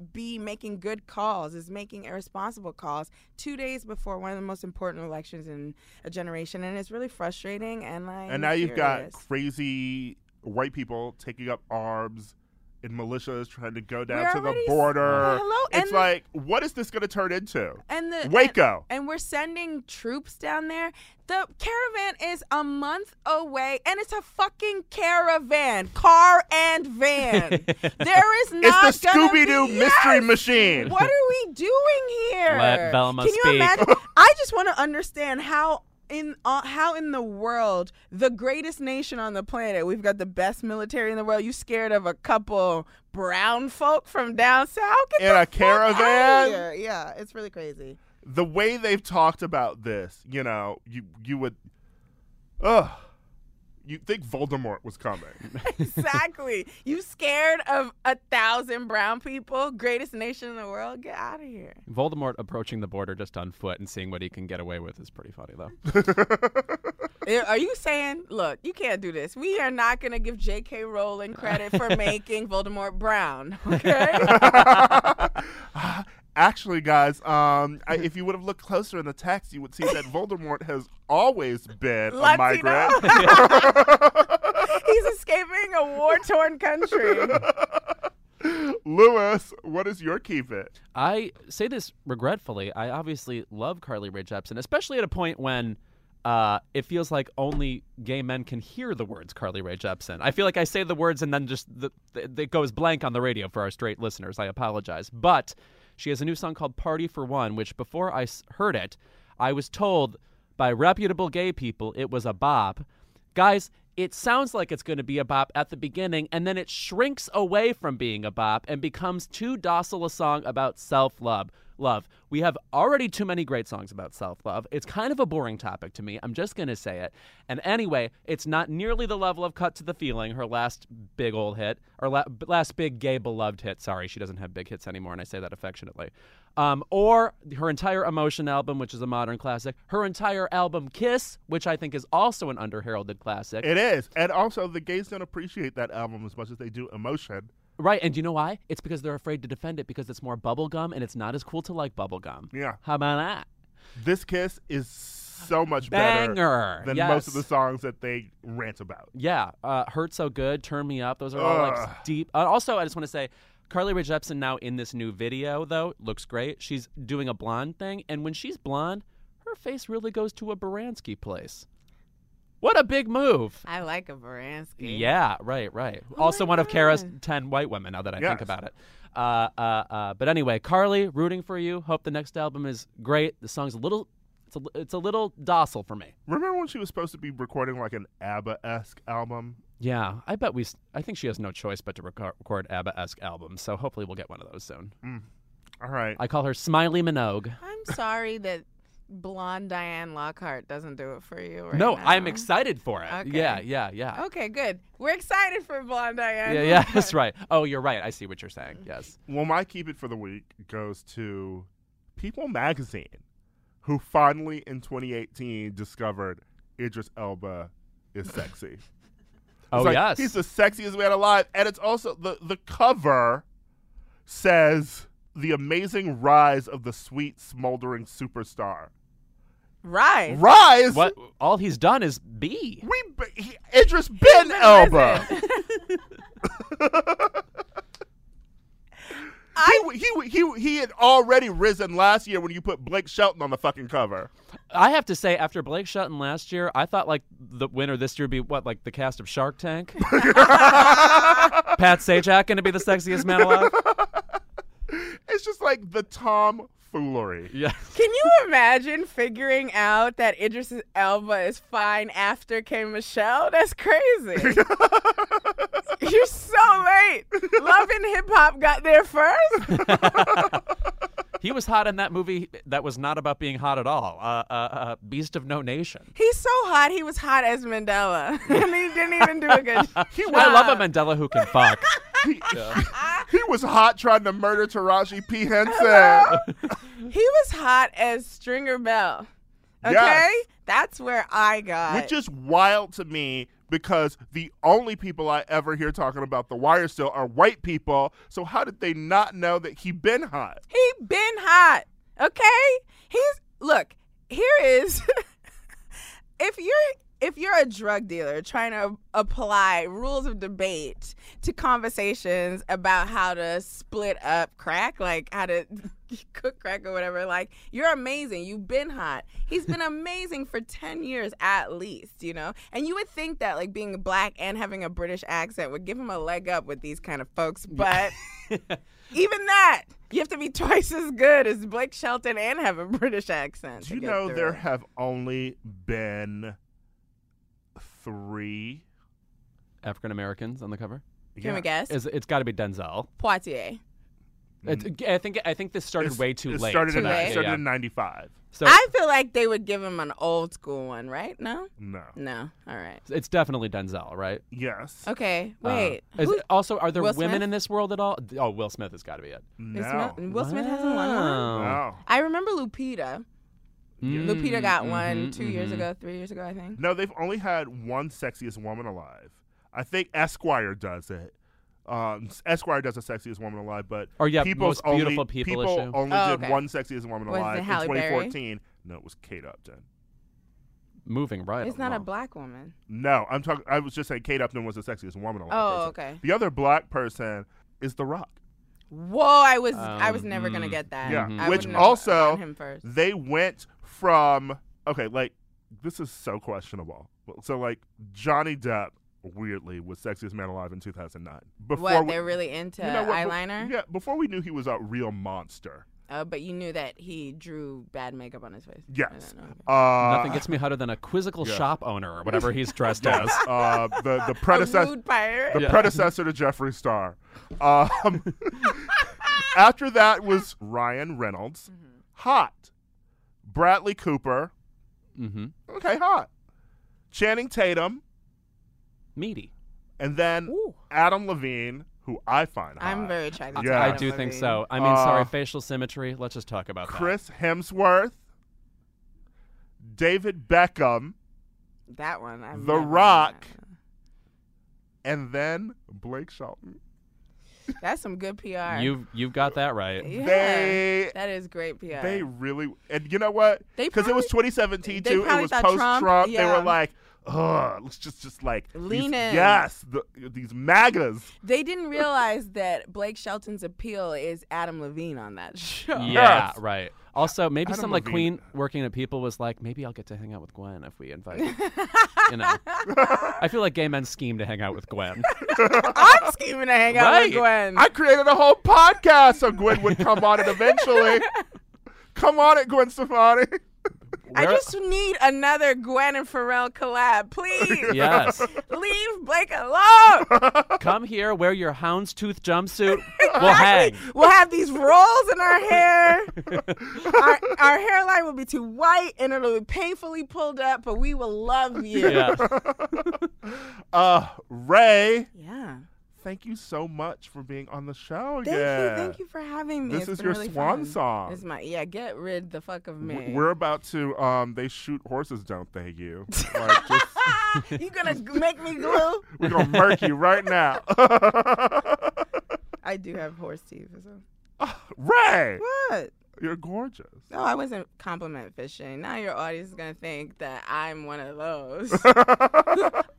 be making good calls is making irresponsible calls two days before one of the most important elections in a generation and it's really frustrating and like and now you've got crazy white people taking up arms and militias trying to go down We're to the already s- border. Hello, It's and- like, what is this going to turn into? And the Waco. And, and we're sending troops down there. The caravan is a month away, and it's a fucking caravan, car and van. there is not It's the Scooby Doo be- Mystery Yes! Machine. What are we doing here? Let Velma Can you speak. imagine? I just want to understand how. In uh, how in the world, the greatest nation on the planet, we've got the best military in the world. You scared of a couple brown folk from down south? Get In a caravan? Yeah, it's really crazy. the way they've talked about this, you know, you you would, ugh, you think Voldemort was coming. exactly. You scared of a thousand brown people, greatest nation in the world? Get out of here. Voldemort approaching the border just on foot and seeing what he can get away with is pretty funny, though. Eh, Are you saying, look, you can't do this? We are not going to give J.K. Rowling credit for making Voldemort brown, okay? Actually, guys, um, I, if you would have looked closer in the text, you would see that Voldemort has always been a migrant. He's escaping a war torn country. Louis, what is your keep it? I say this regretfully. I obviously love Carly Rae Jepsen, especially at a point when uh, it feels like only gay men can hear the words Carly Rae Jepsen. I feel like I say the words and then just the, the, it goes blank on the radio for our straight listeners. I apologize. But she has a new song called Party for One, which before I heard it, I was told by reputable gay people it was a bop. Guys, it sounds like it's going to be a bop at the beginning, and then it shrinks away from being a bop and becomes too docile a song about self love. Love. We have already too many great songs about self love. It's kind of a boring topic to me. I'm just going to say it. And anyway, it's not nearly the level of Cut to the Feeling, her last big old hit, or la- last big gay beloved hit. Sorry, she doesn't have big hits anymore, and I say that affectionately. Um, or her entire Emotion album, which is a modern classic. Her entire album Kiss, which I think is also an underheralded classic. It is, and also the gays don't appreciate that album as much as they do Emotion. Right, and do you know why? It's because they're afraid to defend it because it's more bubblegum and it's not as cool to like bubblegum. Yeah. How about that? This kiss is so much Banger, better than most of the songs that they rant about. Yeah, uh, Hurt So Good, Turn Me Up. Those are all Ugh. like deep. Uh, also, I just want to say, Carly Rae Jepsen now in this new video though looks great. She's doing a blonde thing, and when she's blonde, her face really goes to a Baranski place. What a big move! I like a Baranski. Yeah, right, right. Oh also, my one of Kara's ten white women. Now that I think about it. Uh, uh, uh, but anyway, Carly, rooting for you. Hope the next album is great. The song's a little, it's a, it's a little docile for me. Remember when she was supposed to be recording like an ABBA esque album? Yeah, I bet we. I think she has no choice but to record, record ABBA-esque albums. So hopefully we'll get one of those soon. All right. I call her Smiley Minogue. I'm sorry that blonde Diane Lockhart doesn't do it for you right no, now. I'm excited for it. Okay. Yeah, yeah, yeah. Okay, good. We're excited for blonde Diane. Yeah, yeah, that's right. Oh, you're right. I see what you're saying. Yes. Well, my keep it for the week goes to People Magazine, who finally in 2018 discovered Idris Elba is sexy. Oh It's like, yes. he's the sexiest man alive, and it's also the the cover says the amazing rise of the sweet smoldering superstar. Right. Rise. what? All he's done is be. We b- he, Idris Ben Elba. he, he he he had already risen last year when you put Blake Shelton on the fucking cover. I have to say, after Blake Shelton last year, I thought like the winner this year would be what, like the cast of Shark Tank. Pat Sajak going to be the sexiest man alive. It's just like the Tom foolery. Yeah. Can you imagine figuring out that Idris Elba is fine after K Michelle? That's crazy. You're so late. Love and Hip Hop got there first. He was hot in that movie that was not about being hot at all. Uh, uh, uh, Beast of No Nation. He's so hot. He was hot as Mandela, and he didn't even do a good. He was, I love a Mandela who can fuck. He, he was hot trying to murder Taraji P Henson. He was hot as Stringer Bell. Okay, Yes. that's where I got. Which is wild to me because the only people I ever hear talking about The Wire still are white people. So how did they not know that he been hot? He been hot. Okay? He's look, here is if you're if you're a drug dealer trying to apply rules of debate to conversations about how to split up crack, like how to cook crack or whatever, like you're amazing. You've been hot. He's been amazing for 10 years at least, you know? And you would think that like being black and having a British accent would give him a leg up with these kind of folks, but even that, you have to be twice as good as Blake Shelton and have a British accent. Do you know there it. have only been three? African Americans on the cover. Can we Yeah. guess? Is it's got to be Denzel. Poitier. It, I think I think this started It's- way too it late. Started, so in, Too that- late? it yeah, started yeah. in '95. So I feel like they would give him an old school one, right? No? No. No. All right. it's definitely Denzel, right? Yes. Okay. Uh, Wait. is Who- it- also, are there Will women Smith? in this world at all? Oh, Will Smith has got to be it. Will No. Smith, Will Smith hasn't won one? Wow. No. I remember Lupita. Mm, Lupita got one mhm, 2 years mhm. ago, three years ago, I think. No, they've only had one sexiest woman alive. I think Esquire does it. Um, Esquire does the sexiest woman alive, but Or, yeah, People's most beautiful only, people people issue. only Oh, did okay. one sexiest woman Was it alive in Halle Berry? 2014. No, it was Kate Upton. Moving right. It's not a black woman. No, I'm talking. I was just saying Kate Upton was the sexiest woman alive. Oh, person. okay. The other black person is The Rock. Whoa, I was I was Um, never gonna mm. get that. Yeah, I which also him first. they went from okay, like this is so questionable. So like Johnny Depp weirdly was sexiest man alive in 2009. Before What we- they're really into you know what, be- eyeliner? yeah, before we knew he was a real monster. Uh, but you knew that he drew bad makeup on his face. Yes. Uh, Nothing gets me hotter than a quizzical Yeah. shop owner or whatever he's dressed as. uh, the the predecessor the Yeah. predecessor to Jeffree Star. Um, after that was Ryan Reynolds, Mm-hmm. hot. Bradley Cooper, mm-hmm. okay, hot. Channing Tatum, Meaty. and then Ooh. Adam Levine, who I find hot. I'm very attracted Yeah. to I Adam do think so. I mean, sorry, Uh, facial symmetry. Let's just talk about Chris Hemsworth, David Beckham, That one. I've The never- Rock. and then Blake Shelton. That's some good PR. You've you've got that right. Yeah, They that is great PR. They really, and you know what? They Because it was 2017 too. It was post Trump- Trump. They were like, ugh, let's just just like Lean these, in. Yes, the, these MAGAs. They didn't realize that Blake Shelton's appeal is Adam Levine on that show. Yeah, Yes. right. Also, maybe some like Queen working at People was like, maybe I'll get to hang out with Gwen if we invite. you know, I feel like gay men scheme to hang out with Gwen. I'm scheming to hang out Right. with Gwen. I created a whole podcast so Gwen would come on it eventually. come on it, Gwen Stefani. I just need another Gwen and Pharrell collab, please. yes, Leave Blake alone. come here, wear your houndstooth jumpsuit. We'll hang. We'll have these rolls in our hair. our, our hairline will be too white and it'll be painfully pulled up, but we will love you. Yeah. Uh, Rae, Yeah. Thank you so much for being on the show Thank again. you. Thank you for having me. This It's is your really swan fun. song. It's my yeah. Get rid the fuck of me. We're about to. Um, they shoot horses, don't they? You. Like, just, you gonna make me glue? we're gonna murk you right now. I do have horse teeth. So. Rae, What? You're gorgeous. No, I wasn't compliment fishing. Now your audience is gonna think that I'm one of those.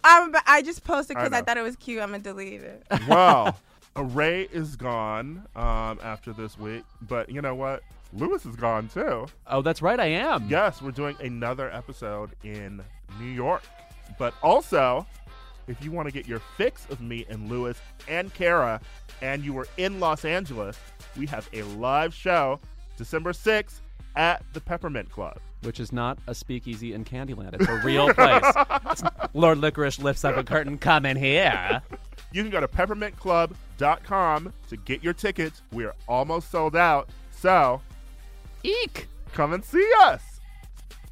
I'm, I just posted because I I, thought it was cute. I'm gonna delete it. well, Rae is gone um, after this week, but you know what? Louis is gone too. Oh, that's right. I am. Yes, we're doing another episode in New York. But also, if you want to get your fix of me and Louis and Kara, and you were in Los Angeles, we have a live show December 6th at the Peppermint Club. Which is not a speakeasy in Candyland. It's a real place. It's- Lord Licorice lifts up a curtain. Come in here. You can go to peppermintclub.com to get your tickets. We are almost sold out. So Eek. come and see us.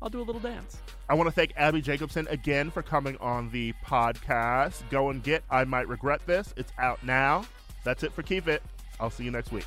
I'll do a little dance. I want to thank Abbi Jacobson again for coming on the podcast. Go and get I Might Regret This. It's out now. That's it for Keep It. I'll see you next week.